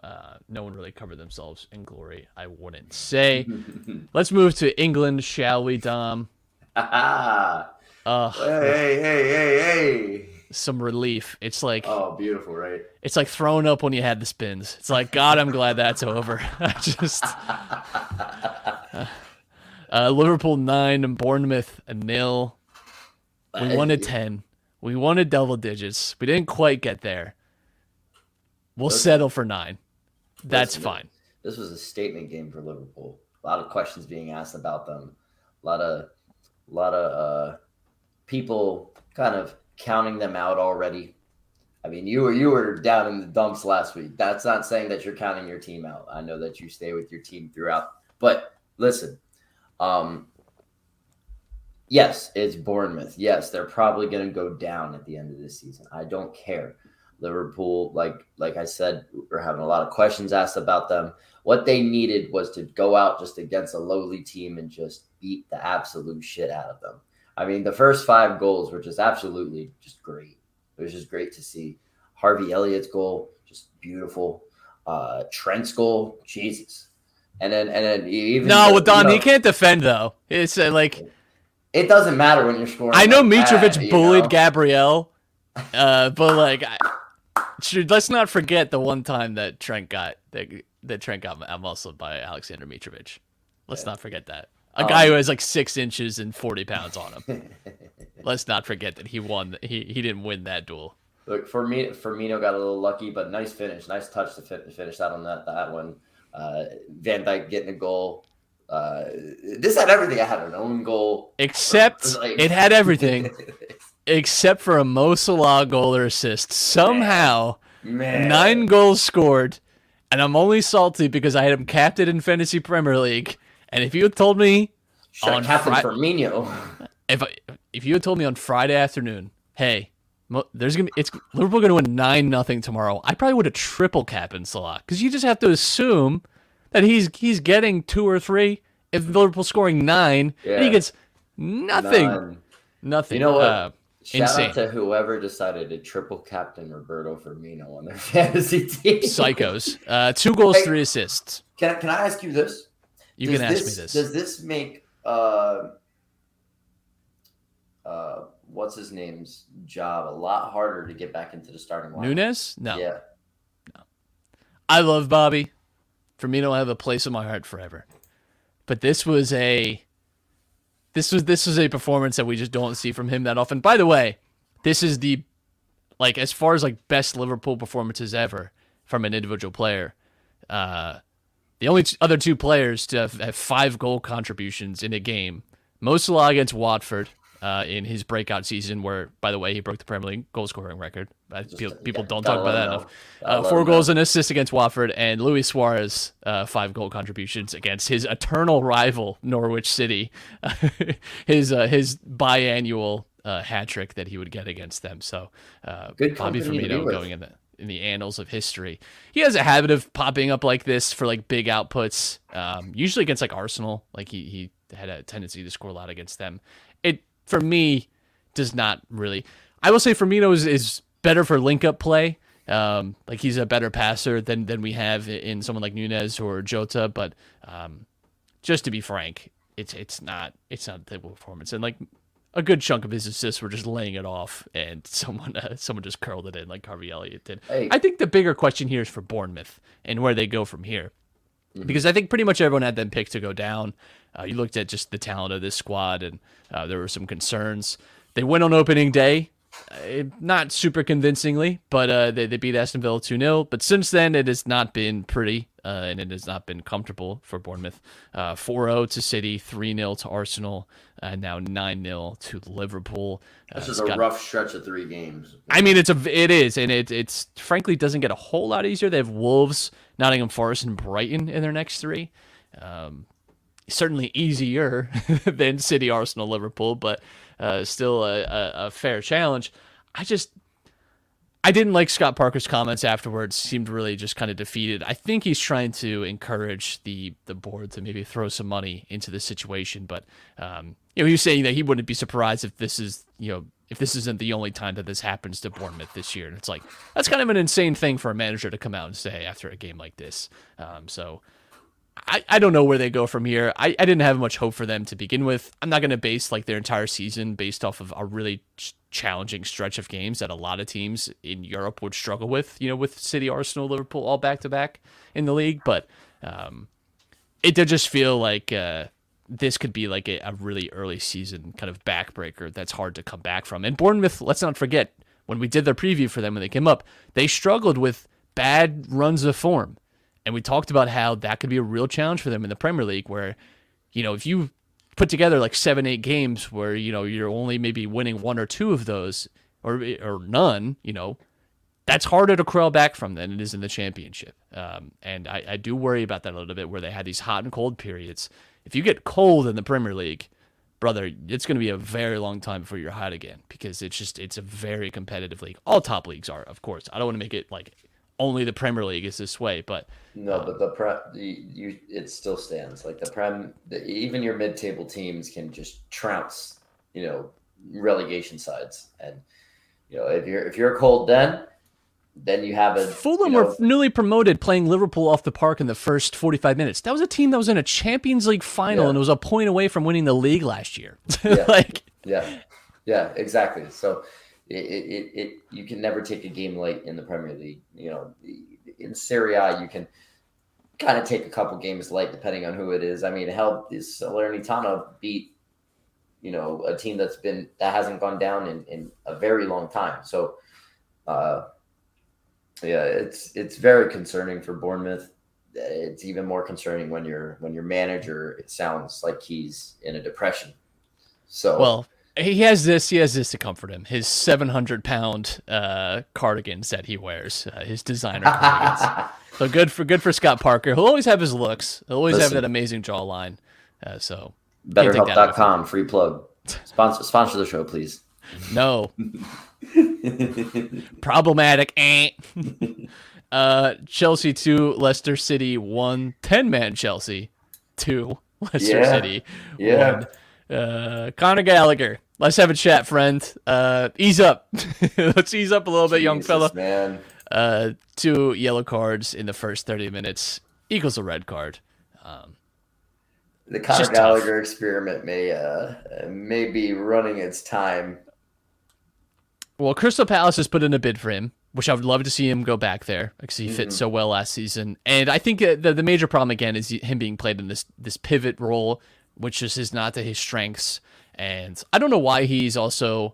[SPEAKER 3] Uh, no one really covered themselves in glory. I wouldn't say. Let's move to England, shall we, Dom?
[SPEAKER 5] Ah,
[SPEAKER 3] Uh,
[SPEAKER 5] hey, hey, hey, hey!
[SPEAKER 3] some relief. It's like
[SPEAKER 5] Oh, beautiful, right?
[SPEAKER 3] it's like throwing up when you had the spins. It's like God, I'm glad that's over. I just uh, Liverpool nine and Bournemouth a nil. We won at ten. We won at double digits. We didn't quite get there. We'll settle for nine. That's fine.
[SPEAKER 5] This was a statement game for Liverpool. A lot of questions being asked about them. A lot of, a lot of uh, people kind of counting them out already. I mean, you were you were down in the dumps last week. That's not saying that you're counting your team out. I know that you stay with your team throughout. But listen, um, yes, it's Bournemouth. Yes, they're probably going to go down at the end of this season. I don't care. Liverpool, like like I said, we're having a lot of questions asked about them. What they needed was to go out just against a lowly team and just beat the absolute shit out of them. I mean, the first five goals were just absolutely just great. It was just great to see. Harvey Elliott's goal, just beautiful. Uh, Trent's goal, Jesus. And then and then even
[SPEAKER 3] No, well, Dom,
[SPEAKER 5] you know,
[SPEAKER 3] he can't defend though. It's uh, like
[SPEAKER 5] It doesn't matter when you're scoring.
[SPEAKER 3] I know
[SPEAKER 5] like that,
[SPEAKER 3] Mitrovic
[SPEAKER 5] you
[SPEAKER 3] bullied
[SPEAKER 5] know?
[SPEAKER 3] Gabriel, uh, but like, I, let's not forget the one time that Trent got that, that Trent got muscled by Alexander Mitrovic. Let's not forget that. A
[SPEAKER 5] Um,
[SPEAKER 3] guy who has like six inches and forty pounds on him. let's not forget that he won. He he didn't win that duel.
[SPEAKER 5] Look, for me, Firmino got a little lucky, but nice finish, nice touch to fin- finish out on that that one. Uh, Van Dijk getting a goal. Uh, this had everything. I had an own goal.
[SPEAKER 3] Except
[SPEAKER 5] Like-
[SPEAKER 3] it had everything except for a Mo Salah goal or assist. Somehow.
[SPEAKER 5] Man,
[SPEAKER 3] Nine goals scored, and I'm only salty because I had him captain in fantasy Premier League. And if you had told me,
[SPEAKER 5] Should
[SPEAKER 3] on
[SPEAKER 5] Captain
[SPEAKER 3] Fri-
[SPEAKER 5] Firmino.
[SPEAKER 3] if I, if you had told me on Friday afternoon, hey, Mo- there's gonna be it's Liverpool gonna win nine nothing tomorrow, I probably would have triple captained Salah because you just have to assume that he's he's getting two or three. If Liverpool's scoring nine, and he
[SPEAKER 5] Yeah.
[SPEAKER 3] gets nothing,
[SPEAKER 5] None.
[SPEAKER 3] nothing.
[SPEAKER 5] You know what?
[SPEAKER 3] Uh,
[SPEAKER 5] Shout
[SPEAKER 3] insane.
[SPEAKER 5] out to whoever decided to triple captain Roberto Firmino on their fantasy team.
[SPEAKER 3] psychos. Uh, two goals,
[SPEAKER 5] Hey.
[SPEAKER 3] three assists.
[SPEAKER 5] Can, I- can I ask you this?
[SPEAKER 3] You
[SPEAKER 5] Does
[SPEAKER 3] can ask
[SPEAKER 5] this,
[SPEAKER 3] me this.
[SPEAKER 5] Does this make uh, uh, what's his name's job a lot harder to get back into the starting line?
[SPEAKER 3] Nunez? No.
[SPEAKER 5] Yeah. No.
[SPEAKER 3] I love Bobby. Firmino will have a place in my heart forever. But this was a this was this was a performance that we just don't see from him that often. By the way, this is the like as far as like best Liverpool performances ever from an individual player. Uh, the only t- other two players to have, have five goal contributions in a game, Mo Salah against Watford uh, in his breakout season, where by the way he broke the Premier League goal scoring record. I feel people
[SPEAKER 5] yeah,
[SPEAKER 3] don't talk about that
[SPEAKER 5] him
[SPEAKER 3] enough. Uh, four goals
[SPEAKER 5] know.
[SPEAKER 3] and assists against Watford, and Luis Suarez uh, five goal contributions against his eternal rival Norwich City, his uh, his biannual uh, hat trick that he would get against them. So uh,
[SPEAKER 5] Good
[SPEAKER 3] Bobby Firmino going in the in the annals of history. He has a habit of popping up like this for like big outputs, um, usually against like Arsenal. Like he he had a tendency to score a lot against them. It for me does not really. I will say Firmino is, is better for link up play. Um, like he's a better passer than than we have in someone like Nunez or Jota. But um, just to be frank, it's it's not it's not a typical performance. And like a good chunk of his assists were just laying it off, and someone uh, someone just curled it in like Harvey Elliott did.
[SPEAKER 5] Hey.
[SPEAKER 3] I think the bigger question here is for Bournemouth and where they go from here, because I think pretty much everyone had them picked to go down. Uh, you looked at just the talent of this squad, and uh, there were some concerns. They went on opening day, not super convincingly, but uh, they, they beat Aston Villa 2 0. But since then, it has not been pretty uh, and it has not been comfortable for Bournemouth. 4 0 to City, 3 0 to Arsenal, and now 9 0 to Liverpool. Uh,
[SPEAKER 5] This is a
[SPEAKER 3] got-
[SPEAKER 5] rough stretch of three games.
[SPEAKER 3] I mean, it's a it is, and it it's frankly doesn't get a whole lot easier. They have Wolves, Nottingham Forest, and Brighton in their next three. Um, certainly easier than City, Arsenal, Liverpool, but uh, still a, a, a fair challenge. I just I didn't like Scott Parker's comments afterwards. Seemed really just kind of defeated. I think he's trying to encourage the the board to maybe throw some money into the situation. But um, you know, he was saying that he wouldn't be surprised if this is you know if this isn't the only time that this happens to Bournemouth this year. And it's like that's kind of an insane thing for a manager to come out and say after a game like this. Um, so I, I don't know where they go from here. I, I didn't have much hope for them to begin with. I'm not going to base like their entire season based off of a really ch- challenging stretch of games that a lot of teams in Europe would struggle with, you know, with City, Arsenal, Liverpool all back to back in the league. But um, it did just feel like uh, this could be like a, a really early season kind of backbreaker that's hard to come back from. And Bournemouth, let's not forget, when we did their preview for them when they came up, they struggled with bad runs of form. And we talked about how that could be a real challenge for them in the Premier League, where, you know, if you put together like seven, eight games where, you know, you're only maybe winning one or two of those or, or none, you know, that's harder to crawl back from than it is in the championship. Um, and I, I do worry about that a little bit where they had these hot and cold periods. If you get cold in the Premier League, brother, it's going to be a very long time before you're hot again because it's just, it's a very competitive league. All top leagues are, of course. I don't want to make it like only the Premier League is this way, but
[SPEAKER 5] No, but the um, pre you, you it still stands. Like the prem, the, even your mid-table teams can just trounce, you know, relegation sides. And you know, if you're if you're cold, then then you have a
[SPEAKER 3] Fulham
[SPEAKER 5] you know,
[SPEAKER 3] were newly promoted playing Liverpool off the park in the first 45 minutes. That was a team that was in a Champions League final
[SPEAKER 5] Yeah.
[SPEAKER 3] and was a point away from winning the league last year.
[SPEAKER 5] Yeah.
[SPEAKER 3] like,
[SPEAKER 5] Yeah, yeah, exactly. So it, it, it, you can never take a game late in the Premier League. You know, in Serie A, you can kind of take a couple games late depending on who it is. I mean, hell, this Salernitana beat you know a team that's been that hasn't gone down in, in a very long time. So, uh, yeah, it's it's very concerning for Bournemouth. It's even more concerning when your when your manager it sounds like he's in a depression. So
[SPEAKER 3] well, he has this. He has this to comfort him. His 700 pound uh, cardigans that he wears, uh, his designer cardigans. so good for good for Scott Parker. He'll always have his looks. He'll always have that amazing jawline. Uh, so Can't take that away
[SPEAKER 5] BetterHelp.com, free plug. Sponsor sponsor the show, please.
[SPEAKER 3] no problematic. Eh. uh, Chelsea two, Leicester City one. Ten man Chelsea two, Leicester
[SPEAKER 5] Yeah.
[SPEAKER 3] City
[SPEAKER 5] Yeah.
[SPEAKER 3] one. Uh, Conor Gallagher. Let's have a chat, friend. Uh, ease up. Let's ease up a little bit, young fella.
[SPEAKER 5] man.
[SPEAKER 3] Uh, two yellow cards in the first 30 minutes equals a red card. Um,
[SPEAKER 5] The Conor Gallagher experiment may uh may be running its time.
[SPEAKER 3] well, Crystal Palace has put in a bid for him. which I would love to see him go back there because he fit so well last season. And I think uh, the the major problem again is him being played in this this pivot role, which just is not to his strengths. And I don't know why he's also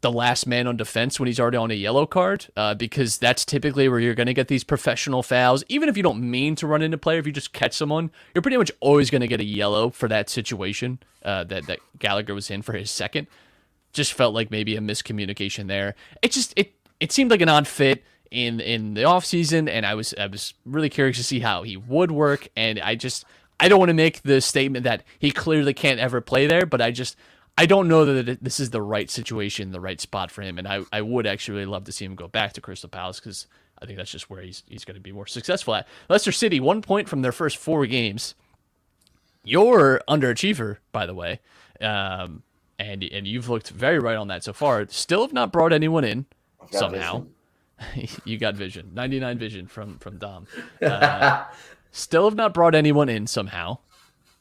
[SPEAKER 3] the last man on defense when he's already on a yellow card, uh, because that's typically where you're going to get these professional fouls. Even if you don't mean to run into player, if you just catch someone, you're pretty much always going to get a yellow for that situation uh, that that Gallagher was in for his second. Just felt like maybe a miscommunication there. It just it it seemed like an odd fit in in the offseason, and I was I was really curious to see how he would work. And I just I don't want to make the statement that he clearly can't ever play there, but I just I don't know that this is the right situation, the right spot for him, and I, I would actually really love to see him go back to Crystal Palace because I think that's just where he's he's going to be more successful at. Leicester City, one point from their first four games. You're underachiever, by the way, um, and and you've looked very right on that so far. Still have not brought anyone in somehow. you got vision, ninety nine vision from from Dom. Uh, still have not brought anyone in somehow.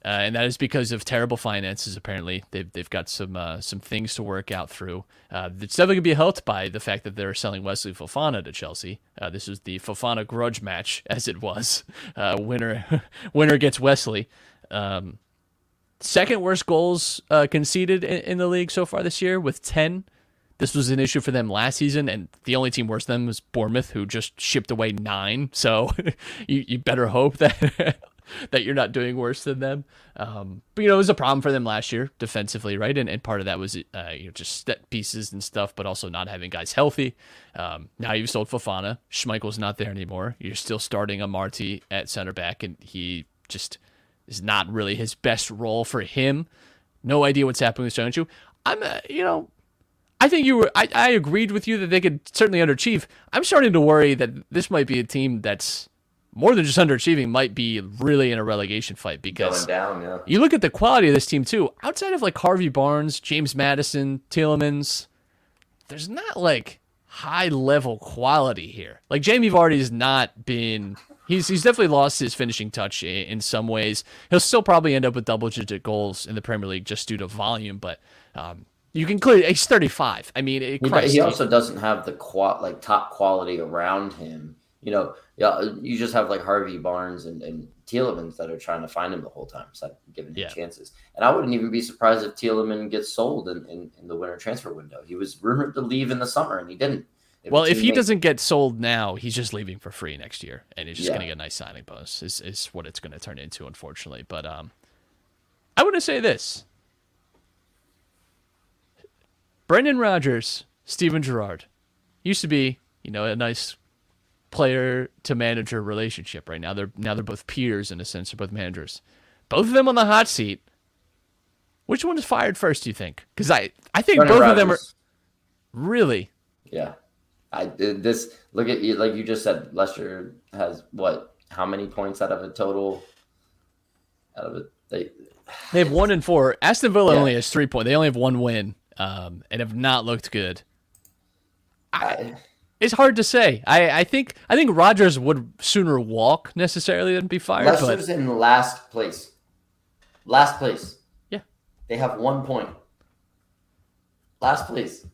[SPEAKER 3] Uh, and that is because of terrible finances. Apparently, they've they've got some uh, some things to work out through. Uh, it's definitely to be helped by the fact that they're selling Wesley Fofana to Chelsea. Uh, this is the Fofana grudge match, as it was. Uh, winner winner gets Wesley. Um, second worst goals uh, conceded in, in the league so far this year with ten. This was an issue for them last season, and the only team worse than them was Bournemouth, who just shipped away nine. So you, you better hope that that you're not doing worse than them. Um, but you know, it was a problem for them last year defensively, right? And, and part of that was uh, you know just set pieces and stuff, but also not having guys healthy. Um, now you've sold Fofana, Schmeichel's not there anymore. You're still starting Amartey at center back, and he just is not really his best role for him. No idea what's happening with Sancho. I'm, uh, you know, I think you were. I, I agreed with you that they could certainly underachieve. I'm starting to worry that this might be a team that's more than just underachieving. Might be really in a relegation fight because
[SPEAKER 5] down, yeah.
[SPEAKER 3] you look at the quality of this team too. Outside of like Harvey Barnes, James Maddison, Tielemans, there's not like high level quality here. Like Jamie Vardy has not been. He's he's definitely lost his finishing touch in, in some ways. He'll still probably end up with double digit goals in the Premier League just due to volume, but um, you can clearly he's 35. I mean, it,
[SPEAKER 5] He,
[SPEAKER 3] Christ,
[SPEAKER 5] he also doesn't have the qua- like top quality around him. You know, yeah, you just have like Harvey Barnes and, and Tielemans that are trying to find him the whole time, so giving him
[SPEAKER 3] Yeah.
[SPEAKER 5] chances. And I wouldn't even be surprised if Tielemans gets sold in, in, in the winter transfer window. He was rumored to leave in the summer, and he didn't. If
[SPEAKER 3] Well, if he
[SPEAKER 5] teammate-
[SPEAKER 3] doesn't get sold now, he's just leaving for free next year, and he's just
[SPEAKER 5] Yeah.
[SPEAKER 3] going to get a nice signing bonus. Is is what it's going to turn into, unfortunately. But um, I want to say this: Brendan Rodgers, Steven Gerrard, used to be you know a nice player to manager relationship. Right now, they're now they're both peers in a sense. They're both managers. Both of them on the hot seat. Which one is fired first? Do you think? Because I I think
[SPEAKER 5] Brendan
[SPEAKER 3] both of them are really.
[SPEAKER 5] Yeah, I did this. Look at you, like you just said. Leicester has what? How many points out of a total? Out of it, they
[SPEAKER 3] They have one and four. Aston Villa
[SPEAKER 5] Yeah.
[SPEAKER 3] only has three points. They only have one win, um, and have not looked good.
[SPEAKER 5] I,
[SPEAKER 3] It's hard to say. I, I think I think Rodgers would sooner walk necessarily than be fired.
[SPEAKER 5] Leicester's
[SPEAKER 3] But
[SPEAKER 5] in last place. Last place.
[SPEAKER 3] Yeah.
[SPEAKER 5] They have one point. Last place.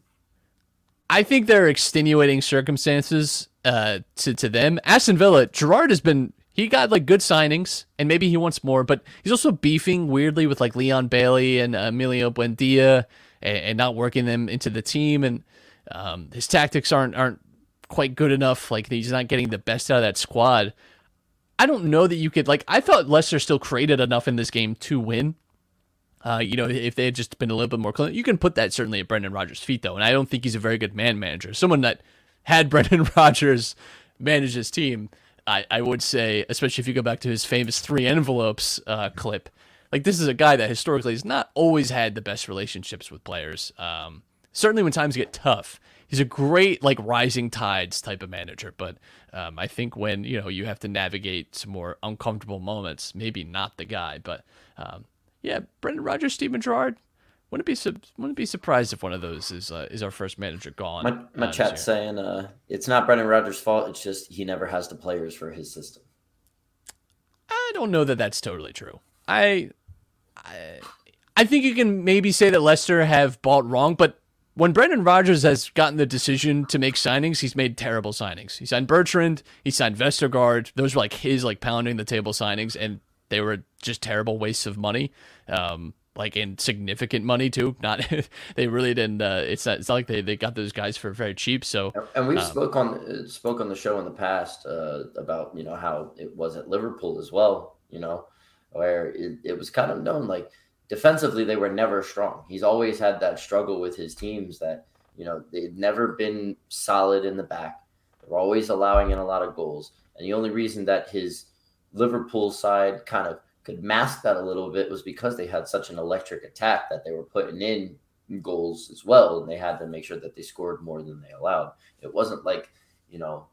[SPEAKER 3] I think there are extenuating circumstances uh, to to them. Aston Villa, Gerrard has been he got like good signings, and maybe he wants more, but he's also beefing weirdly with like Leon Bailey and Emilio Buendia, and, and not working them into the team, and um, his tactics aren't aren't quite good enough. Like he's not getting the best out of that squad. I don't know that you could like. I thought Leicester still created enough in this game to win. Uh, you know, if they had just been a little bit more clean, you can put that certainly at Brendan Rodgers' feet, though. And I don't think he's a very good man manager. Someone that had Brendan Rodgers manage his team, I, I would say, especially if you go back to his famous three envelopes uh, clip, like this is a guy that historically has not always had the best relationships with players. Um, certainly when times get tough, he's a great like rising tides type of manager. But um, I think when you know you have to navigate some more uncomfortable moments, maybe not the guy. But um, yeah, Brendan Rodgers, Steven Gerrard. Wouldn't be su- wouldn't be surprised if one of those is uh, is our first manager gone.
[SPEAKER 5] My,
[SPEAKER 3] uh,
[SPEAKER 5] my chat's
[SPEAKER 3] year.
[SPEAKER 5] saying uh, it's not Brendan Rodgers' fault. It's just he never has the players for his system.
[SPEAKER 3] I don't know that that's totally true. I, I, I think you can maybe say that Leicester have bought wrong, but when Brendan Rodgers has gotten the decision to make signings, he's made terrible signings. He signed Bertrand, he signed Vestergaard. Those were like his like pounding the table signings, and they were just terrible wastes of money. Um, like insignificant money too. Not they really didn't. Uh, it's not. It's not like they, they got those guys for very cheap. So
[SPEAKER 5] And we've
[SPEAKER 3] Um,
[SPEAKER 5] spoke on spoke on the show in the past uh, about you know how it was at Liverpool as well. You know, where it, it was kind of known like defensively they were never strong. He's always had that struggle with his teams that you know they'd never been solid in the back. They were always allowing in a lot of goals, and the only reason that his Liverpool side kind of could mask that a little bit was because they had such an electric attack that they were putting in goals as well, and they had to make sure that they scored more than they allowed. It wasn't like you know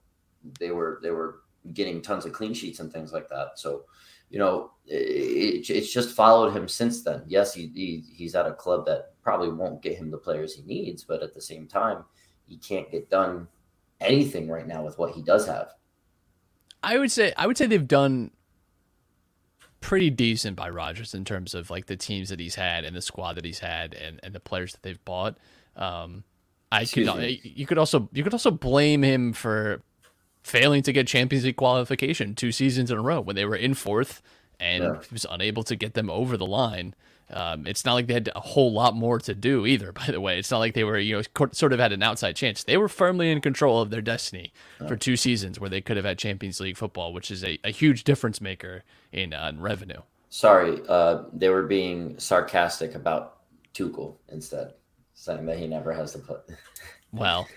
[SPEAKER 5] they were they were getting tons of clean sheets and things like that. So you know it, it's just followed him since then. Yes, he, he he's at a club that probably won't get him the players he needs, but at the same time, he can't get done anything right now with what he does have.
[SPEAKER 3] I would say I would say they've done pretty decent by Rodgers in terms of like the teams that he's had and the squad that he's had and, and the players that they've bought. Um, I
[SPEAKER 5] Excuse
[SPEAKER 3] could
[SPEAKER 5] me.
[SPEAKER 3] you could also you could also blame him for failing to get Champions League qualification two seasons in a row when they were in fourth and
[SPEAKER 5] Yeah.
[SPEAKER 3] was unable to get them over the line. Um, it's not like they had a whole lot more to do either. By the way, it's not like they were you know co- sort of had an outside chance. They were firmly in control of their destiny for two seasons where they could have had Champions League football, which is a, a huge difference maker in, uh, in revenue.
[SPEAKER 5] Sorry, uh, they were being sarcastic about Tuchel instead, saying that he never has to put.
[SPEAKER 3] Well,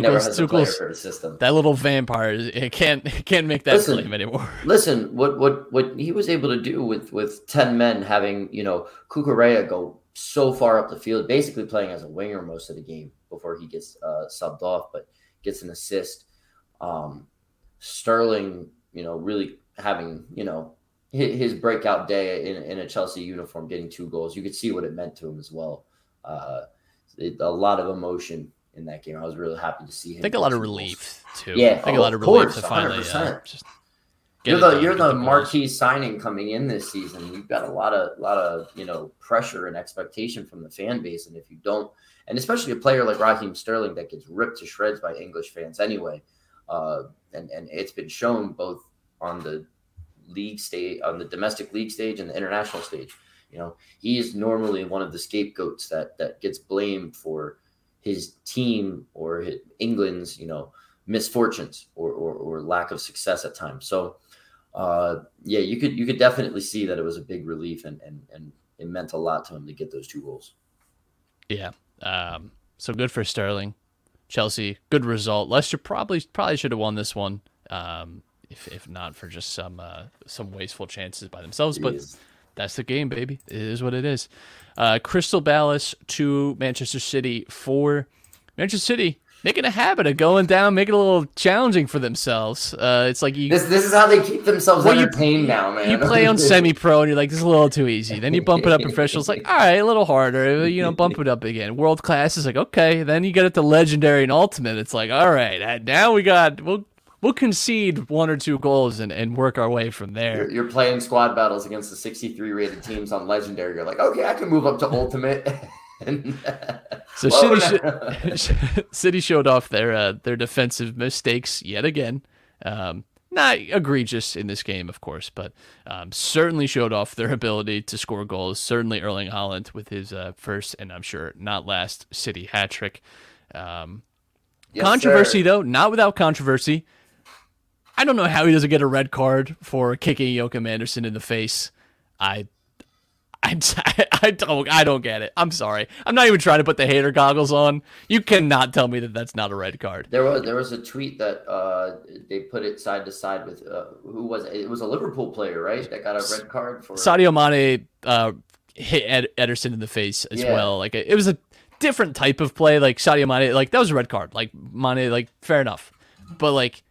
[SPEAKER 3] Tuchel's,
[SPEAKER 5] has to play
[SPEAKER 3] Tuchel's
[SPEAKER 5] for the system.
[SPEAKER 3] that little vampire it can't it can't make that
[SPEAKER 5] Listen.
[SPEAKER 3] claim anymore.
[SPEAKER 5] Listen, what what what he was able to do with with ten men having you know Cucurella go so far up the field, basically playing as a winger most of the game before he gets uh, subbed off, but gets an assist. Um, Sterling, you know, really having you know his, his breakout day in, in a Chelsea uniform, getting two goals. You could see what it meant to him as well. Uh, it, a lot of emotion in that game. I was really happy to see him.
[SPEAKER 3] I think a lot of relief too.
[SPEAKER 5] Yeah,
[SPEAKER 3] I think
[SPEAKER 5] oh,
[SPEAKER 3] a lot
[SPEAKER 5] of
[SPEAKER 3] of relief to finally uh,
[SPEAKER 5] 100%.
[SPEAKER 3] just
[SPEAKER 5] You're the
[SPEAKER 3] done,
[SPEAKER 5] you're
[SPEAKER 3] get
[SPEAKER 5] the marquee signing coming in this season. You've got a lot of lot of you know pressure and expectation from the fan base, and if you don't, and especially a player like Raheem Sterling that gets ripped to shreds by English fans anyway, uh, and and it's been shown both on the league stage, on the domestic league stage, and the international stage. You know, he is normally one of the scapegoats that that gets blamed for his team or his, England's you know misfortunes or, or or lack of success at times. So uh, yeah, you could you could definitely see that it was a big relief and and and it meant a lot to him to get those two goals.
[SPEAKER 3] Yeah. Um, so good for Sterling. Chelsea, good result. Leicester probably probably should have won this one. Um, if, if not for just some uh, some wasteful chances by themselves, but. That's the game, baby. It is what it is. Uh, Crystal Palace to Manchester City for Manchester City making a habit of going down, making it a little challenging for themselves. Uh, it's like you
[SPEAKER 5] This this is how they keep themselves
[SPEAKER 3] Well, you-
[SPEAKER 5] entertained now, man.
[SPEAKER 3] you play on semi-pro and you're like, this is a little too easy. Then you bump it up in professional. It's like, all right, a little harder. You know, bump it up again. World class is like, okay. Then you get it to legendary and ultimate. It's like, all right, uh, now we got we'll we'll concede one or two goals and, and work our way from there.
[SPEAKER 5] You're, you're playing squad battles against the 63 rated teams on legendary. You're like, okay, I can move up to ultimate.
[SPEAKER 3] So City, sh- City showed off their uh, their defensive mistakes yet again. Um, not egregious in this game, of course, but um, certainly showed off their ability to score goals. Certainly Erling Haaland with his uh, first and I'm sure not last City hat trick. Um,
[SPEAKER 5] Yes,
[SPEAKER 3] controversy
[SPEAKER 5] sir.
[SPEAKER 3] though, not without controversy. I don't know how he doesn't get a red card for kicking Joachim Andersen in the face. I, I, I don't, I don't get it. I'm sorry. I'm not even trying to put the hater goggles on. You cannot tell me that that's not a red card.
[SPEAKER 5] There was there was a tweet that uh, they put it side to side with uh, who was it? it was a Liverpool player right that got a red card for
[SPEAKER 3] Sadio Mane uh, hit Ed- Ederson in the face as
[SPEAKER 5] Yeah.
[SPEAKER 3] well. Like it, it was a different type of play. Like Sadio Mane, like that was a red card. Like Mane, like fair enough. But like,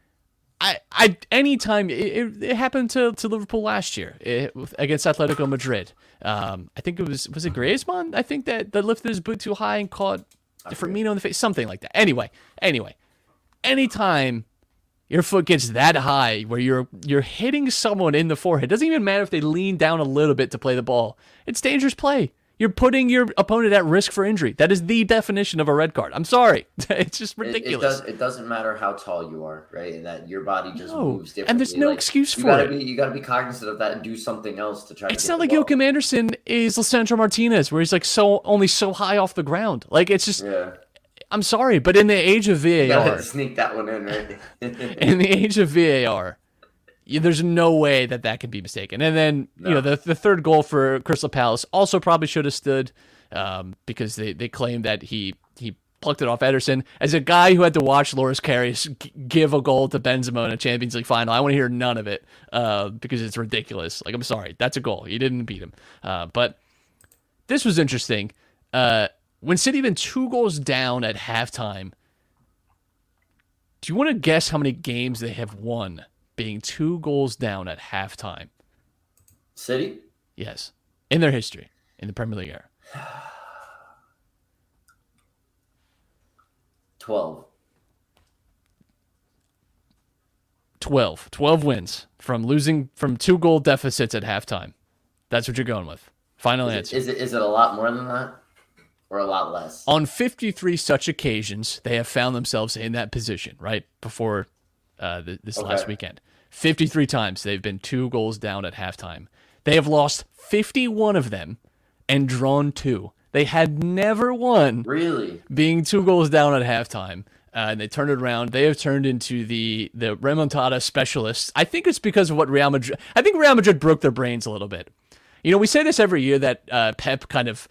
[SPEAKER 3] I, I, anytime it, it, it happened to, to Liverpool last year it, against Atletico Madrid. Um, I think it was was it Griezmann. I think that that lifted his boot too high and caught Firmino in the face, something like that. Anyway, anyway, anytime your foot gets that high where you're you're hitting someone in the forehead, doesn't even matter if they lean down a little bit to play the ball. It's dangerous play. You're putting your opponent at risk for injury. That is the definition of a red card. I'm sorry. it's just ridiculous.
[SPEAKER 5] It, does, it doesn't matter how tall you are, right? And that your body just
[SPEAKER 3] No,
[SPEAKER 5] moves differently.
[SPEAKER 3] and there's no
[SPEAKER 5] Like,
[SPEAKER 3] excuse
[SPEAKER 5] you
[SPEAKER 3] for
[SPEAKER 5] gotta
[SPEAKER 3] it.
[SPEAKER 5] Be, you got to be cognizant of that and do something else to try.
[SPEAKER 3] It's not like
[SPEAKER 5] ball.
[SPEAKER 3] Joachim Andersen is Lisandro Martinez, where he's like so only so high off the ground. Like it's just,
[SPEAKER 5] Yeah,
[SPEAKER 3] I'm sorry, but in the age of
[SPEAKER 5] you
[SPEAKER 3] VAR,
[SPEAKER 5] sneak that one in, right?
[SPEAKER 3] in the age of VAR, there's no way that that can be mistaken. And then you know the the third goal for Crystal Palace also probably should have stood um, because they they claim that he he plucked it off Ederson. As a guy who had to watch Loris Karius g- give a goal to Benzema in a Champions League final, I want to hear none of it uh, because it's ridiculous. Like I'm sorry, that's a goal. You didn't beat him, uh, but this was interesting. Uh, when City been two goals down at halftime, do you want to guess how many games they have won being two goals down at halftime?
[SPEAKER 5] City,
[SPEAKER 3] Yes, in their history in the Premier League era.
[SPEAKER 5] twelve.
[SPEAKER 3] 12. 12 wins from losing from two goal deficits at halftime. That's what you're going with. Final
[SPEAKER 5] Is
[SPEAKER 3] answer.
[SPEAKER 5] it, is it is it a lot more than that, or a lot less?
[SPEAKER 3] On 53 such occasions, they have found themselves in that position, right? Before uh, th- this last weekend. 53 times they've been two goals down at halftime. They have lost 51 of them and drawn two. They had never won
[SPEAKER 5] Really?
[SPEAKER 3] being two goals down at halftime. Uh, and they turned it around. They have turned into the the remontada specialists. I think it's because of what Real Madrid. I think Real Madrid broke their brains a little bit. You know, we say this every year that uh, Pep kind of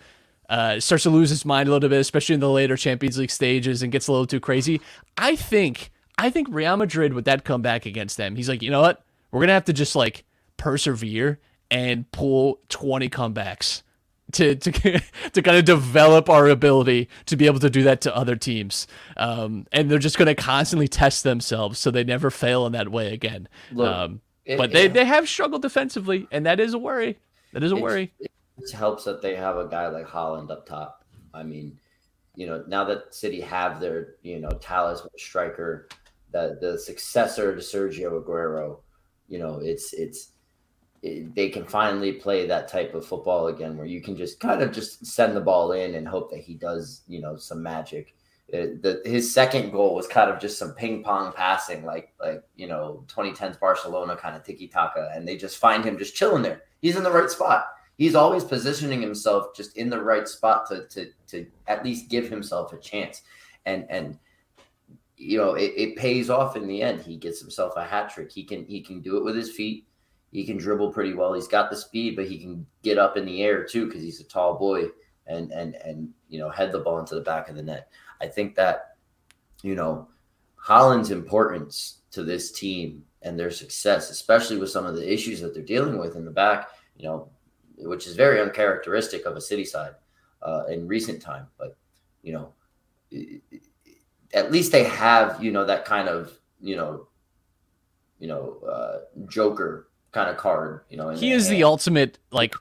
[SPEAKER 3] uh, starts to lose his mind a little bit, especially in the later Champions League stages, and gets a little too crazy. I think I think Real Madrid with that comeback against them, he's like, you know what, we're gonna have to just like persevere and pull twenty comebacks to to to kind of develop our ability to be able to do that to other teams. Um, and they're just going to constantly test themselves so they never fail in that way again.
[SPEAKER 5] Look,
[SPEAKER 3] um,
[SPEAKER 5] it-
[SPEAKER 3] but they,
[SPEAKER 5] it-
[SPEAKER 3] they have struggled defensively, and that is a worry. That is a worry.
[SPEAKER 5] It helps that they have a guy like Haaland up top. I mean, you know, now that City have their, you know, talisman striker, the the successor to Sergio Aguero, you know, it's it's it, they can finally play that type of football again, where you can just kind of just send the ball in and hope that he does, you know, some magic. Uh, the, his second goal was kind of just some ping pong passing, like like you know 2010s Barcelona kind of tiki taka, and they just find him just chilling there. He's in the right spot. He's always positioning himself just in the right spot to to to at least give himself a chance, and and you know it, it pays off in the end. He gets himself a hat trick. He can he can do it with his feet. He can dribble pretty well. He's got the speed, but he can get up in the air too because he's a tall boy and and and you know head the ball into the back of the net. I think that you know Haaland's importance to this team and their success, especially with some of the issues that they're dealing with in the back, you know, which is very uncharacteristic of a city side uh, in recent time. But you know, at least they have you know that kind of you know, you know, uh, Joker kind of card. You know,
[SPEAKER 3] He is the ultimate like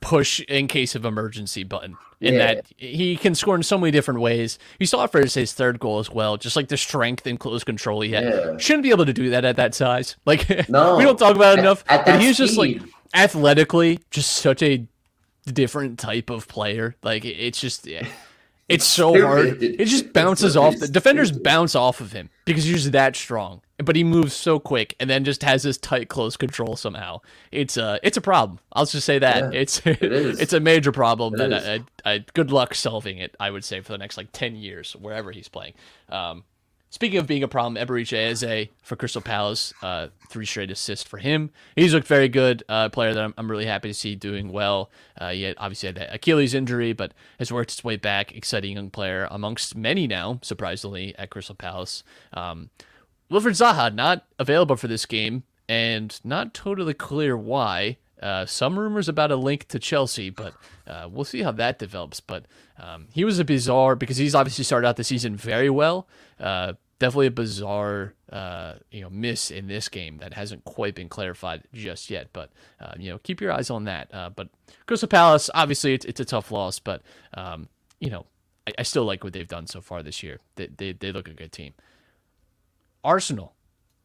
[SPEAKER 3] push in case of emergency button. In
[SPEAKER 5] Yeah.
[SPEAKER 3] that he can score in so many different ways. You saw it for his third goal as well, just like the strength and close control he had.
[SPEAKER 5] Yeah.
[SPEAKER 3] Shouldn't be able to do that at that size. Like
[SPEAKER 5] No.
[SPEAKER 3] we don't talk about it enough.
[SPEAKER 5] at
[SPEAKER 3] but he's just like athletically just such a different type of player. Like it's just yeah, it's so hard. It just bounces off. The defenders bounce off of him because he's that strong. But he moves so quick and then just has this tight close control somehow. It's a it's a problem. I'll just say that
[SPEAKER 5] Yeah,
[SPEAKER 3] it's
[SPEAKER 5] is.
[SPEAKER 3] it's a major problem
[SPEAKER 5] It
[SPEAKER 3] that
[SPEAKER 5] is.
[SPEAKER 3] I, I, good luck solving it. I would say for the next like ten years wherever he's playing. Um, Speaking of being a problem, Eberechi Eze for Crystal Palace, uh, three straight assists for him. He's looked very good. Uh, player that I'm, I'm really happy to see doing well. Uh, he had, obviously had that Achilles injury, but has worked his way back. Exciting young player amongst many now, surprisingly, at Crystal Palace. Um, Wilfried Zaha not available for this game, and not totally clear why. Uh, some rumors about a link to Chelsea, but uh, we'll see how that develops. But um, he was a bizarre because he's obviously started out the season very well. Uh, definitely a bizarre, uh, you know, miss in this game that hasn't quite been clarified just yet. But uh, you know, keep your eyes on that. Uh, but Crystal Palace, obviously, it's, it's a tough loss, but um, you know, I, I still like what they've done so far this year. They they, they look a good team. Arsenal.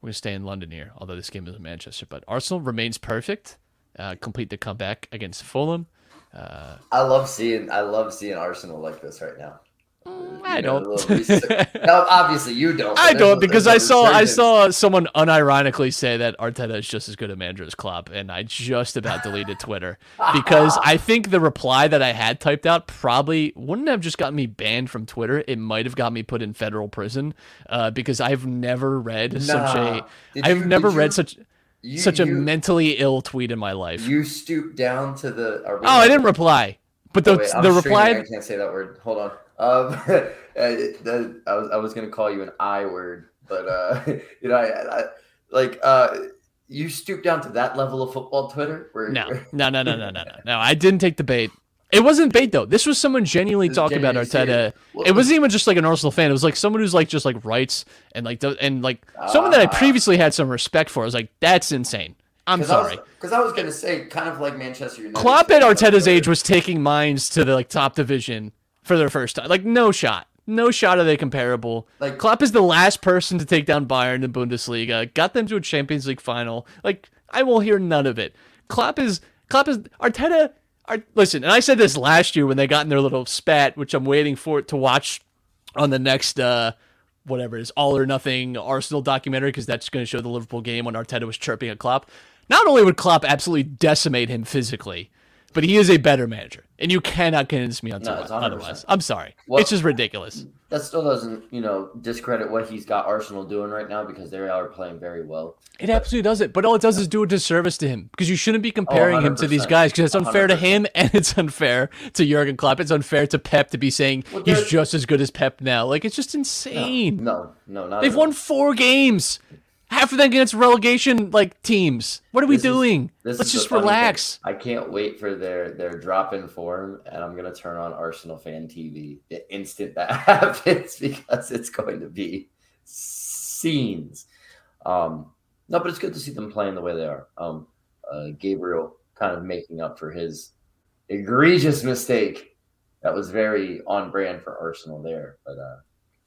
[SPEAKER 3] We're going to stay in London here, although this game is in Manchester. But Arsenal remains perfect. Uh, complete the comeback against Fulham. Uh,
[SPEAKER 5] I love seeing I love seeing Arsenal like this right now.
[SPEAKER 3] I
[SPEAKER 5] You know,
[SPEAKER 3] don't.
[SPEAKER 5] a little no, obviously you don't.
[SPEAKER 3] I don't because I saw I saw someone unironically say that Arteta is just as good a manager as Klopp, and I just about deleted Twitter because I think the reply that I had typed out probably wouldn't have just gotten me banned from Twitter. It might have got me put in federal prison uh, because I've never read such a
[SPEAKER 5] Did
[SPEAKER 3] I've
[SPEAKER 5] you-
[SPEAKER 3] never read
[SPEAKER 5] you-
[SPEAKER 3] such
[SPEAKER 5] you-
[SPEAKER 3] such a
[SPEAKER 5] you-
[SPEAKER 3] mentally ill tweet in my life.
[SPEAKER 5] You stooped down to the.
[SPEAKER 3] oh, I didn't reply, but the
[SPEAKER 5] Oh, wait,
[SPEAKER 3] the reply
[SPEAKER 5] I can't say that word. Hold on. Um, uh, the, I was I was gonna call you an I word, but uh, you know, I, I like uh, you stooped down to that level of football Twitter. Where
[SPEAKER 3] No, no, no, no, no, no, no. No, I didn't take the bait. It wasn't bait though. This was someone genuinely
[SPEAKER 5] is
[SPEAKER 3] talking about Arteta.
[SPEAKER 5] Well,
[SPEAKER 3] It wasn't even just like an Arsenal fan. It was like someone who's like just like writes and like and like someone that I
[SPEAKER 5] Ah.
[SPEAKER 3] previously had some respect for. I was like, that's insane. I'm sorry.
[SPEAKER 5] Because I, was gonna say, kind of like Manchester United.
[SPEAKER 3] Klopp at Arteta's age was taking Mainz to the like top division for their first time. Like no shot. No shot are they comparable.
[SPEAKER 5] Like-
[SPEAKER 3] Klopp is the last person to take down Bayern in the Bundesliga. Got them to a Champions League final. Like I will hear none of it. Klopp is Klopp is Arteta. Ar- listen, and I said this last year when they got in their little spat, which I'm waiting for it to watch on the next uh whatever it is all or nothing Arsenal documentary because that's going to show the Liverpool game when Arteta was chirping at Klopp. Not only would Klopp absolutely decimate him physically, but he is a better manager, and you cannot convince me
[SPEAKER 5] No,
[SPEAKER 3] otherwise. I'm sorry,
[SPEAKER 5] Well-
[SPEAKER 3] it's just ridiculous.
[SPEAKER 5] That still doesn't, you know, discredit what he's got Arsenal doing right now because they are playing very well.
[SPEAKER 3] It absolutely does it, but all it does is do a disservice to him because you shouldn't be oh, comparing him to these guys because it's unfair to
[SPEAKER 5] 100%.
[SPEAKER 3] him and it's unfair to Jurgen Klopp. It's unfair to Pep to be saying
[SPEAKER 5] Well,
[SPEAKER 3] he's just as good as Pep now. Like it's just insane.
[SPEAKER 5] No, no, not.
[SPEAKER 3] They've won four games. Half of them against relegation like teams. What are we
[SPEAKER 5] This
[SPEAKER 3] doing? Let's just
[SPEAKER 5] funny thing.
[SPEAKER 3] relax.
[SPEAKER 5] I can't wait for their their drop in form, and I'm gonna turn on Arsenal fan TV the instant that happens because it's going to be scenes. Um, no, but it's good to see them playing the way they are. Um, uh, Gabriel kind of making up for his egregious mistake. That was very on brand for Arsenal there, but uh,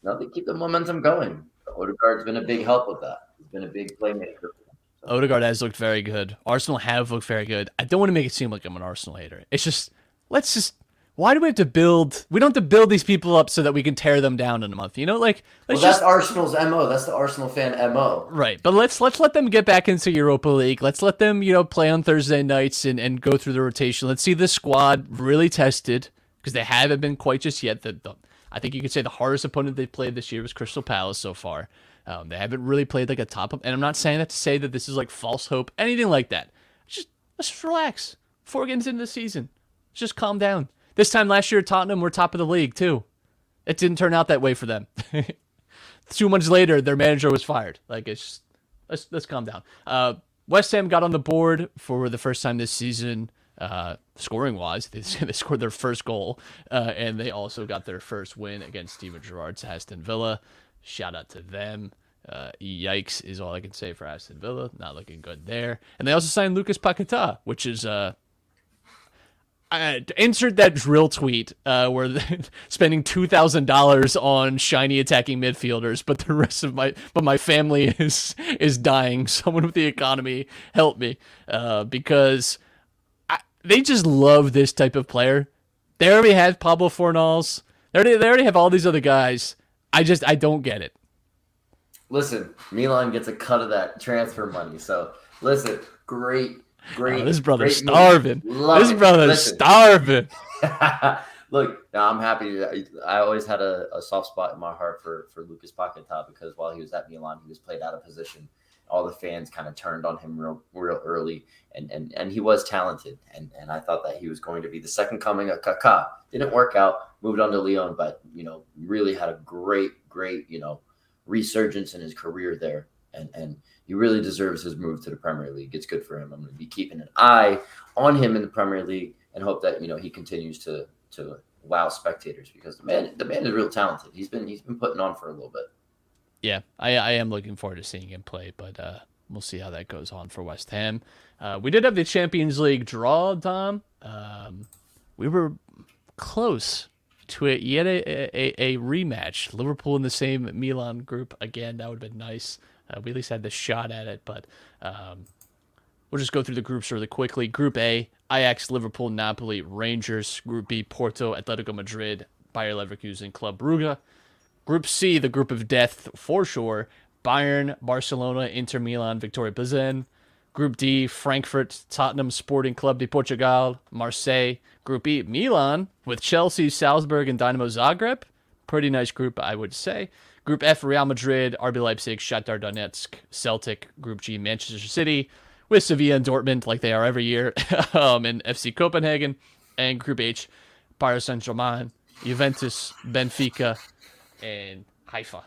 [SPEAKER 5] no, they keep the momentum going. Odegaard's been a big help with that. Been a big playmaker.
[SPEAKER 3] Odegaard has looked very good. Arsenal have looked very good. I don't want to make it seem like I'm an Arsenal hater. It's just let's just why do we have to build we don't have to build these people up so that we can tear them down in a month. You know, like
[SPEAKER 5] Well, that's
[SPEAKER 3] just
[SPEAKER 5] Arsenal's mo. That's the Arsenal fan mo.
[SPEAKER 3] Right, but let's let's let them get back into Europa League. Let's let them, you know, play on Thursday nights and, and go through the rotation. Let's see this squad really tested because they haven't been quite just yet. The, the I think you could say the hardest opponent they played this year was Crystal Palace so far. Um, they haven't really played like a top, up, and I'm not saying that to say that this is like false hope, anything like that. Just let's relax. Four games into the season, just calm down. This time last year, Tottenham were top of the league too. It didn't turn out that way for them. Two months later, their manager was fired. Like it's just, let's let's calm down. Uh, West Ham got on the board for the first time this season, uh, scoring wise. They, they scored their first goal, uh, and they also got their first win against Steven Gerrard's Aston Villa. Shout out to them. Uh, yikes is all I can say for Aston Villa. Not looking good there. And they also signed Lucas Paqueta, which is uh, uh, insert that drill tweet uh, where spending two thousand dollars on shiny attacking midfielders, but the rest of my but my family is is dying. Someone with the economy help me uh, because I, they just love this type of player. They already have Pablo Fornals. They already they already have all these other guys. I just I don't get it.
[SPEAKER 5] Listen, Milan gets a cut of that transfer money. So listen, great, great.
[SPEAKER 3] Oh, this brother's
[SPEAKER 5] great
[SPEAKER 3] starving. This
[SPEAKER 5] it.
[SPEAKER 3] brother's
[SPEAKER 5] Listen.
[SPEAKER 3] starving.
[SPEAKER 5] Look, now I'm happy. I always had a, a soft spot in my heart for for Lucas Paqueta because while he was at Milan, he was played out of position. All the fans kind of turned on him real real early, and and and he was talented. And and I thought that he was going to be the second coming of Kaká. Didn't work out. Moved on to Lyon, but you know really had a great great you know resurgence in his career there, and and he really deserves his move to the Premier League. It's good for him. I'm going to be keeping an eye on him in the Premier League and hope that you know he continues to to wow spectators because the man the man is real talented. He's been he's been putting on for a little bit.
[SPEAKER 3] Yeah, I, I am looking forward to seeing him play, but uh, we'll see how that goes on for West Ham. Uh, we did have the Champions League draw, Dom. Um, we were close to it yet a, a, a rematch. Liverpool in the same Milan group again. That would have been nice. Uh, we at least had the shot at it, but um, we'll just go through the groups really quickly. Group A: Ajax, Liverpool, Napoli, Rangers. Group B: Porto, Atletico Madrid, Bayer Leverkusen, Club Brugge. Group C: the group of death for sure. Bayern, Barcelona, Inter Milan, Viktoria Plzen. Group D: Frankfurt, Tottenham, Sporting Club de Portugal, Marseille. Group E: Milan with Chelsea, Salzburg, and Dynamo Zagreb. Pretty nice group, I would say. Group F: Real Madrid, RB Leipzig, Shakhtar Donetsk, Celtic. Group G: Manchester City with Sevilla and Dortmund, like they are every year, um, and FC Copenhagen. And Group H: Paris Saint Germain, Juventus, Benfica, and Haifa.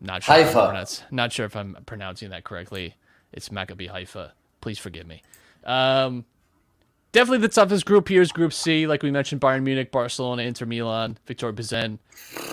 [SPEAKER 3] Not sure. If
[SPEAKER 5] Haifa.
[SPEAKER 3] I'm pronounce- not sure if I'm pronouncing that correctly. It's Maccabi Haifa. Please forgive me. Um, definitely the toughest group here is Group C. Like we mentioned, Bayern Munich, Barcelona, Inter Milan, Victor Bizen.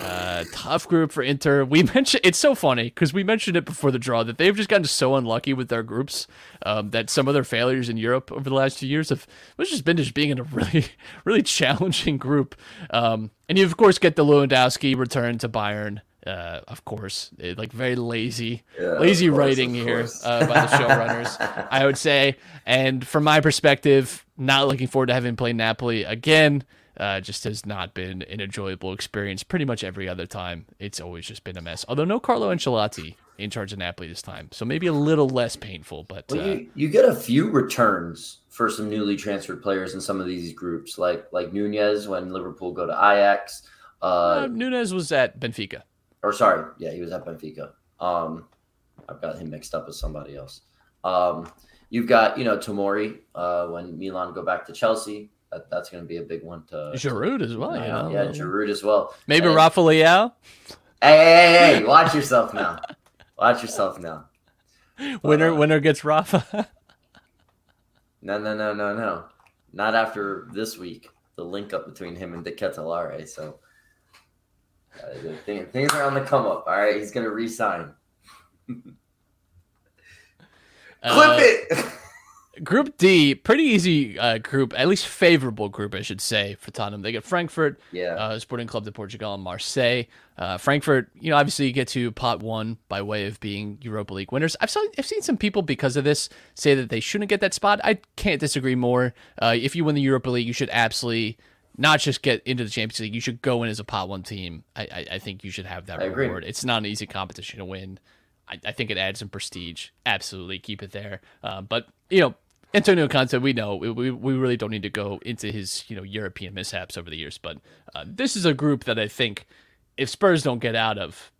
[SPEAKER 3] Uh, tough group for Inter. We mentioned it's so funny because we mentioned it before the draw that they've just gotten so unlucky with their groups um, that some of their failures in Europe over the last few years have it's just been just being in a really really challenging group. Um, and you of course get the Lewandowski return to Bayern. Uh, of course, Eh, like very lazy,
[SPEAKER 5] Yeah,
[SPEAKER 3] lazy
[SPEAKER 5] course,
[SPEAKER 3] writing here uh, by the showrunners, I would say. And from my perspective, not looking forward to having played Napoli again. Uh, just has not been an enjoyable experience. Pretty much every other time, it's always just been a mess. Although no Carlo Ancelotti in charge of Napoli this time, so maybe a little less painful. But
[SPEAKER 5] Well,
[SPEAKER 3] uh,
[SPEAKER 5] you, you get a few returns for some newly transferred players in some of these groups, like like Nunez when Liverpool go to Ajax.
[SPEAKER 3] uh,
[SPEAKER 5] Uh,
[SPEAKER 3] Nunez was at Benfica.
[SPEAKER 5] or sorry, yeah, he was at Benfica. Um, I've got him mixed up with somebody else. Um, you've got you know Tomori uh, when Milan go back to Chelsea. That, that's going to be a big one to.
[SPEAKER 3] Giroud as well. you know?
[SPEAKER 5] yeah, Giroud as well.
[SPEAKER 3] Maybe
[SPEAKER 5] And-
[SPEAKER 3] Rafa Leao.
[SPEAKER 5] Hey, hey, hey, hey, watch yourself now. Watch yourself now.
[SPEAKER 3] Winner,
[SPEAKER 5] uh,
[SPEAKER 3] winner gets Rafa.
[SPEAKER 5] No, no, no, no, no. Not after this week. The link up between him and De Ketelaere. So uh, things are on the come up. All right, he's gonna resign.
[SPEAKER 3] Uh,
[SPEAKER 5] Clip it.
[SPEAKER 3] Group D, pretty easy uh, group, at least favorable group, I should say, for Tottenham. They get Frankfurt,
[SPEAKER 5] yeah.
[SPEAKER 3] uh, Sporting Club de Portugal, and Marseille. Uh, Frankfurt, you know, obviously you get to pot one by way of being Europa League winners. I've seen, I've seen some people because of this say that they shouldn't get that spot. I can't disagree more. Uh, if you win the Europa League, you should absolutely not just get into the Champions League. You should go in as a pot one team. I, I, I think you should have that
[SPEAKER 5] I agree.
[SPEAKER 3] reward. It's not an easy competition to win. I, I think it adds some prestige. Absolutely, keep it there. Uh, but you know, Antonio Conte, we know we, we we really don't need to go into his you know European mishaps over the years. But uh, this is a group that I think if Spurs don't get out of,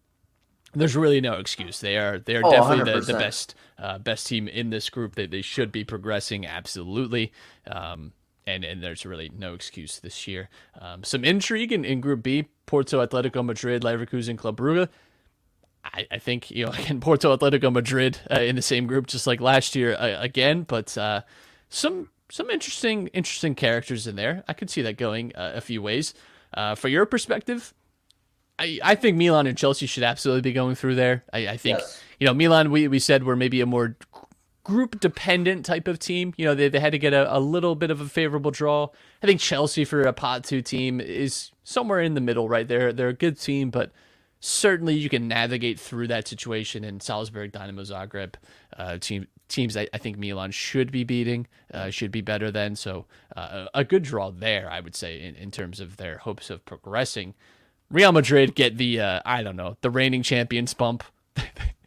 [SPEAKER 3] there's really no excuse. They are they are
[SPEAKER 5] Oh,
[SPEAKER 3] definitely the, the best uh, best team in this group. They they should be progressing absolutely. Um, and, and there's really no excuse this year. Um, some intrigue in, in Group B: Porto, Atletico Madrid, Leverkusen, Club Brugge. I, I think you know again Porto Atletico Madrid uh, in the same group just like last year uh, again, but uh, some some interesting interesting characters in there. I could see that going uh, a few ways. Uh, for your perspective, I, I think Milan and Chelsea should absolutely be going through there. I, I think
[SPEAKER 5] Yes.
[SPEAKER 3] you know Milan. We, we said we're maybe a more group dependent type of team. You know they, they had to get a, a little bit of a favorable draw. I think Chelsea for a pot two team is somewhere in the middle right there. They're a good team, but certainly you can navigate through that situation. in Salzburg, Dynamo Zagreb, uh, team teams I, I think Milan should be beating, uh, should be better than. So uh, a good draw there, I would say, in, in terms of their hopes of progressing. Real Madrid get the uh, I don't know the reigning champions bump.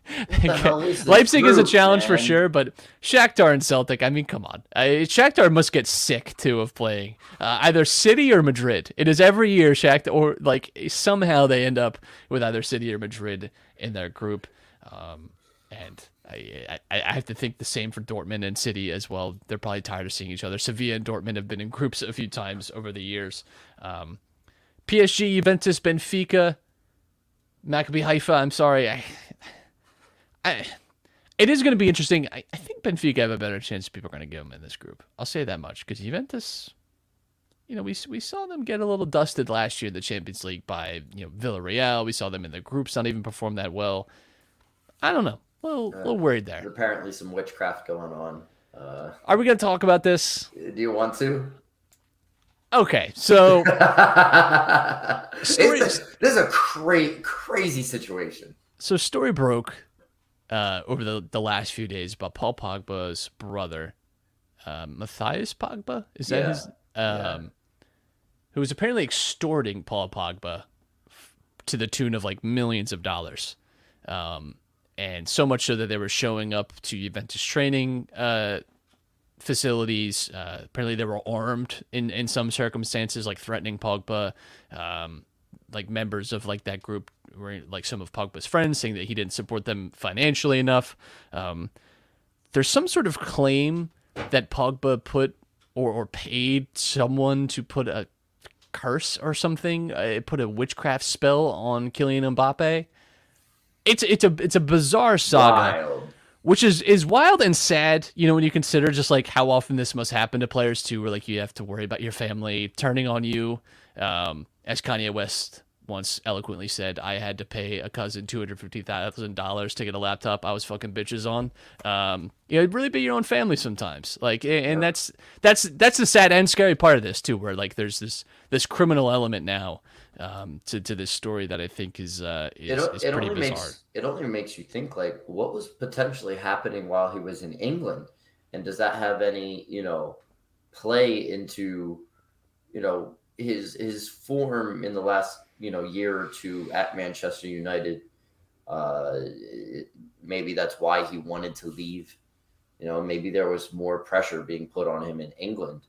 [SPEAKER 5] the hell is
[SPEAKER 3] Leipzig a
[SPEAKER 5] group,
[SPEAKER 3] challenge for sure, but Shakhtar and Celtic. I mean, come on, uh, Shakhtar must get sick too of playing uh, either City or Madrid. It is every year Shakhtar, or like somehow they end up with either City or Madrid in their group, um, and. I, I, I have to think the same for Dortmund and City as well. They're probably tired of seeing each other. Sevilla and Dortmund have been in groups a few times over the years. Um, PSG, Juventus, Benfica, Maccabi Haifa. I'm sorry. I, I, it is going to be interesting. I, I think Benfica have a better chance. People are going to give them in this group. I'll say that much because Juventus, you know, we we saw them get a little dusted last year in the Champions League by you know Villarreal. We saw them in the groups not even perform that well. I don't know. A little, little worried
[SPEAKER 5] There's
[SPEAKER 3] there.
[SPEAKER 5] apparently some witchcraft going on. Uh,
[SPEAKER 3] Are we going to talk about this?
[SPEAKER 5] do you want to?
[SPEAKER 3] Okay, so
[SPEAKER 5] Story, this, this is a cra- crazy situation.
[SPEAKER 3] so story broke uh, over the, the last few days about Paul Pogba's brother uh, Mathias Pogba. Is that his?
[SPEAKER 5] Yeah.
[SPEAKER 3] Um, Who was apparently extorting Paul Pogba f- to the tune of like millions of dollars, um, and so much so that they were showing up to Juventus training uh, facilities. Uh, apparently, they were armed in in some circumstances, like threatening Pogba. Um, like members of like that group were like some of Pogba's friends saying that he didn't support them financially enough. Um, there's some sort of claim that Pogba put or or paid someone to put a curse or something, uh, put a witchcraft spell on Kylian Mbappe. It's it's a it's a bizarre saga
[SPEAKER 5] Wild.
[SPEAKER 3] which is is wild and sad you know when you consider just like how often this must happen to players too where like you have to worry about your family turning on you um, as kanye west once eloquently said i had to pay a cousin $250000 to get a laptop i was fucking bitches on. Um, you know it'd really be your own family sometimes. Like and, that's that's that's the sad and scary part of this too where like there's this this criminal element now um, to, to this story that i think is uh is,
[SPEAKER 5] It, it
[SPEAKER 3] pretty
[SPEAKER 5] only
[SPEAKER 3] bizarre.
[SPEAKER 5] makes it only makes you think like what was potentially happening while he was in England, and does that have any you know play into you know his his form in the last you know year or two at Manchester United? Uh, maybe that's why he wanted to leave. You know, maybe there was more pressure being put on him in England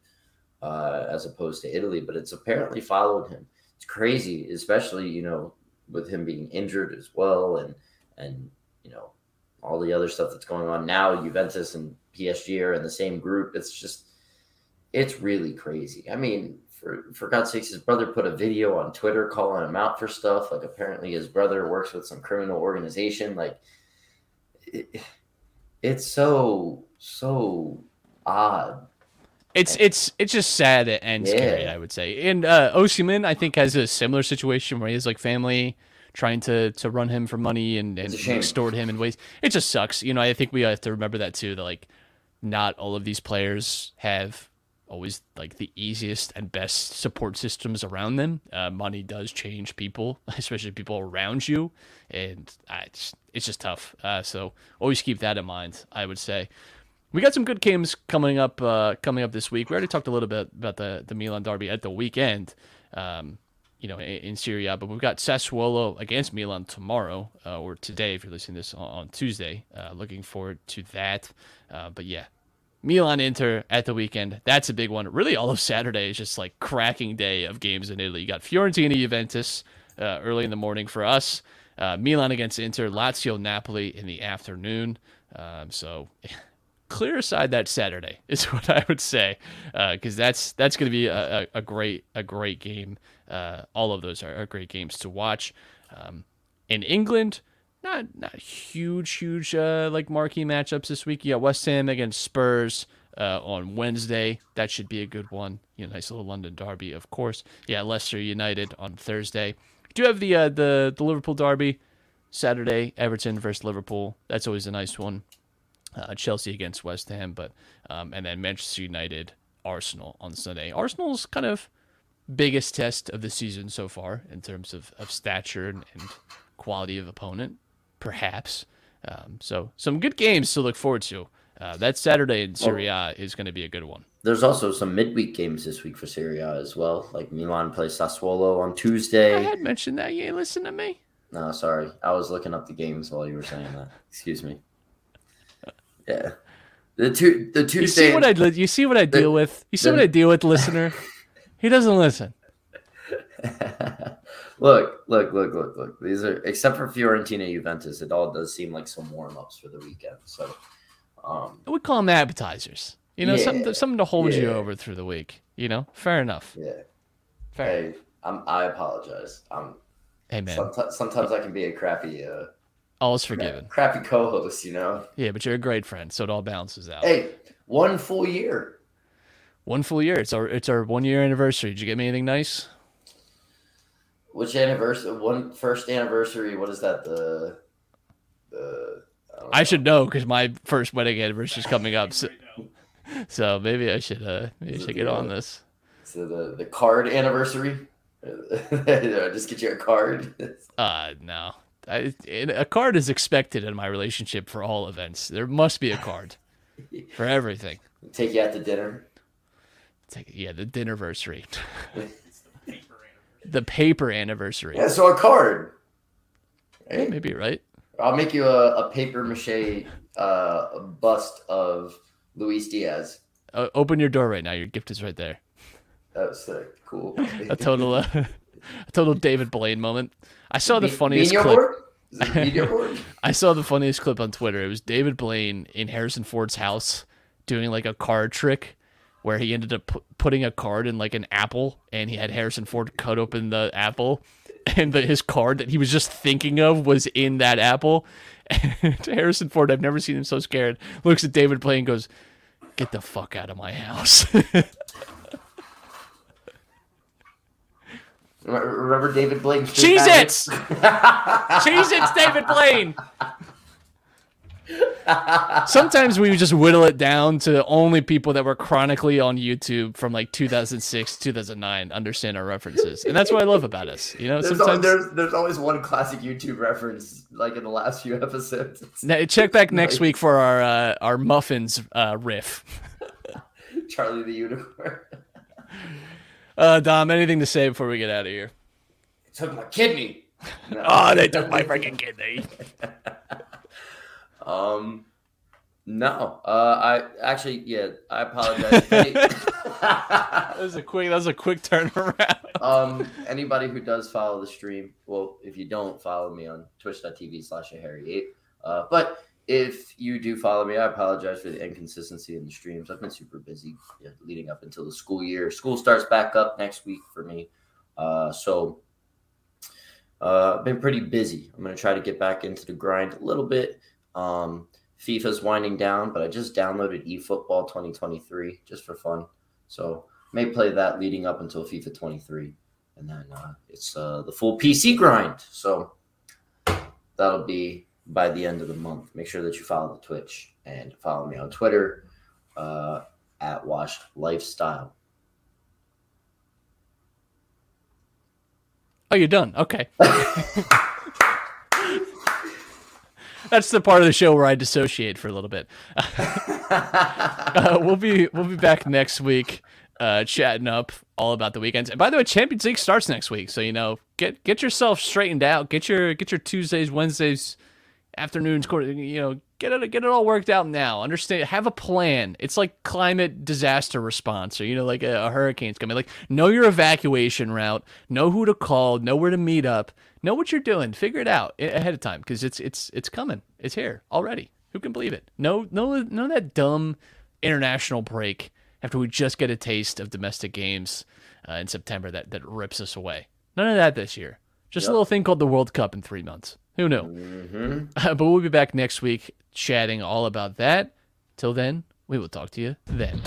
[SPEAKER 5] uh, as opposed to Italy, but it's apparently followed him. It's crazy, especially you know with him being injured as well, and and you know all the other stuff that's going on now. Juventus and PSG are in the same group. It's just it's really crazy. I mean, for for God's sakes, his brother put a video on Twitter calling him out for stuff. Like apparently his brother works with some criminal organization. Like it, it's so so odd.
[SPEAKER 3] It's it's it's just sad and scary, I would say. And uh, Osimhen, I think, has a similar situation where he has like family trying to to run him for money and, and
[SPEAKER 5] It's a shame.
[SPEAKER 3] extort him in ways. It just sucks. You know, I think we have to remember that too. That like, not all of these players have always like the easiest and best support systems around them. Uh, money does change people, especially people around you, and uh, it's it's just tough. Uh, so always keep that in mind. I would say. We got some good games coming up uh, coming up this week. We already talked a little bit about the the Milan derby at the weekend, um, you know, in, Serie But we've got Sassuolo against Milan tomorrow uh, or today if you're listening to this on, on Tuesday. Uh, looking forward to that. But yeah, Milan Inter at the weekend. That's a big one. Really, all of Saturday is just like cracking day of games in Italy. You got Fiorentina Juventus uh, early in the morning for us. Uh, Milan against Inter, Lazio Napoli in the afternoon. Um, so clear aside that Saturday is what I would say, because that's that's going to be a, a, a great a great game. Uh, all of those are, are great games to watch. Um, in England, not not huge huge uh, like marquee matchups this week. You got West Ham against Spurs uh, on Wednesday. That should be a good one. You know, nice little London derby, of course. Yeah, Leicester United on Thursday. Do you have the uh, the the Liverpool derby Saturday? Everton versus Liverpool. That's always a nice one uh, Chelsea against West Ham, but um, and then Manchester United, Arsenal on Sunday. Arsenal's kind of biggest test of the season so far in terms of, of stature and, and quality of opponent, perhaps. Um, so some good games to look forward to. Uh, that Saturday in Serie A is going to be a good one.
[SPEAKER 5] There's also some midweek games this week for Serie A as well. Like Milan plays Sassuolo on Tuesday.
[SPEAKER 3] I had mentioned that. You ain't listen to me.
[SPEAKER 5] No, sorry. I was looking up the games while you were saying that. Excuse me. Yeah. The two the
[SPEAKER 3] You see what I you see what I deal with. You see what I deal with, listener. He doesn't listen.
[SPEAKER 5] look, look, look, look, look. These are except for Fiorentina Juventus, it all does seem like some warm ups for the weekend. So um
[SPEAKER 3] We call them appetizers. You know,
[SPEAKER 5] Yeah,
[SPEAKER 3] something to, something to hold you over through the week. You know, fair enough.
[SPEAKER 5] yeah.
[SPEAKER 3] Fair.
[SPEAKER 5] Hey, I'm I apologize. I'm
[SPEAKER 3] Hey man,
[SPEAKER 5] sometimes sometimes I can be a crappy uh
[SPEAKER 3] all's forgiven.
[SPEAKER 5] crappy co host, you know.
[SPEAKER 3] Yeah, but you're a great friend, so it all balances out.
[SPEAKER 5] Hey, one full year.
[SPEAKER 3] One full year. It's our it's our one year anniversary. Did you get me anything nice?
[SPEAKER 5] Which anniversary? One first anniversary. What is that? The the.
[SPEAKER 3] I
[SPEAKER 5] know.
[SPEAKER 3] should know because my first wedding anniversary is coming up. So, so maybe I should uh maybe I should get on this.
[SPEAKER 5] So the the card anniversary. Just get you a card.
[SPEAKER 3] Uh no. I, a card is expected in my relationship for all events. There must be a card. for everything.
[SPEAKER 5] Take you out to dinner.
[SPEAKER 3] Like, yeah, the dinnerversary, the paper anniversary.
[SPEAKER 5] Yeah, so a card. Hey,
[SPEAKER 3] maybe right.
[SPEAKER 5] I'll make you a, a paper mache uh, bust of Luis Diaz.
[SPEAKER 3] Uh, open your door right now. Your gift is right there.
[SPEAKER 5] That was sick. Cool.
[SPEAKER 3] A total, uh, a total David Blaine moment. I saw the funniest
[SPEAKER 5] media
[SPEAKER 3] clip.
[SPEAKER 5] board? Media board?
[SPEAKER 3] I saw the funniest clip on Twitter. It was David Blaine in Harrison Ford's house doing like a card trick where he ended up pu- putting a card in like an apple and he had Harrison Ford cut open the apple and the, his card that he was just thinking of was in that apple. And Harrison Ford, I've never seen him so scared, looks at David Blaine and goes, Get the fuck out of my house.
[SPEAKER 5] Remember David Blaine?
[SPEAKER 3] Cheese Its! Cheese Its, David Blaine! Sometimes we just whittle it down to only people that were chronically on YouTube from like 2006, 2009 understand our references. And that's what I love about us. You know,
[SPEAKER 5] There's,
[SPEAKER 3] sometimes.
[SPEAKER 5] there's there's always one classic YouTube reference, like in the last few episodes.
[SPEAKER 3] Now, check back next week for our uh, our muffins uh, riff.
[SPEAKER 5] Charlie the Unicorn.
[SPEAKER 3] Uh, Dom, anything to say before we get out of here?
[SPEAKER 5] took my kidney. No.
[SPEAKER 3] Oh, they took my freaking kidney.
[SPEAKER 5] Um, no. Uh, I actually, yeah, I apologize.
[SPEAKER 3] That was a quick. That was a quick turnaround.
[SPEAKER 5] um, anybody who does follow the stream, well, if you don't follow me on twitch.tv slash AHairyApe, uh, but if you do follow me, I apologize for the inconsistency in the streams. I've been super busy yeah, leading up until the school year. School starts back up next week for me. Uh, so uh, I've been pretty busy. I'm going to try to get back into the grind a little bit. Um, FIFA's winding down, but I just downloaded eFootball 2023 just for fun. So may play that leading up until FIFA 23, and then uh, it's uh, the full PC grind. So that'll be by the end of the month. Make sure that you follow the Twitch and follow me on Twitter uh, at Washed Lifestyle.
[SPEAKER 3] Oh, you're done. Okay. That's the part of the show where I dissociate for a little bit. Uh, we'll be we'll be back next week, uh, chatting up all about the weekends. And by the way, Champions League starts next week, so you know get get yourself straightened out. Get your get your Tuesdays, Wednesdays, afternoons, you know, get it get it all worked out now. Understand, have a plan. It's like climate disaster response, or you know, like a, a hurricane's coming. Like know your evacuation route, know who to call, know where to meet up, know what you're doing, figure it out ahead of time because it's it's it's coming. It's here already. Who can believe it? No, no, no, that dumb international break after we just get a taste of domestic games uh, in September that that rips us away. None of that this year. Just a little thing called the World Cup in three months. Who knew?
[SPEAKER 5] hmm
[SPEAKER 3] but we'll be back next week chatting all about that. Till then, we will talk to you then.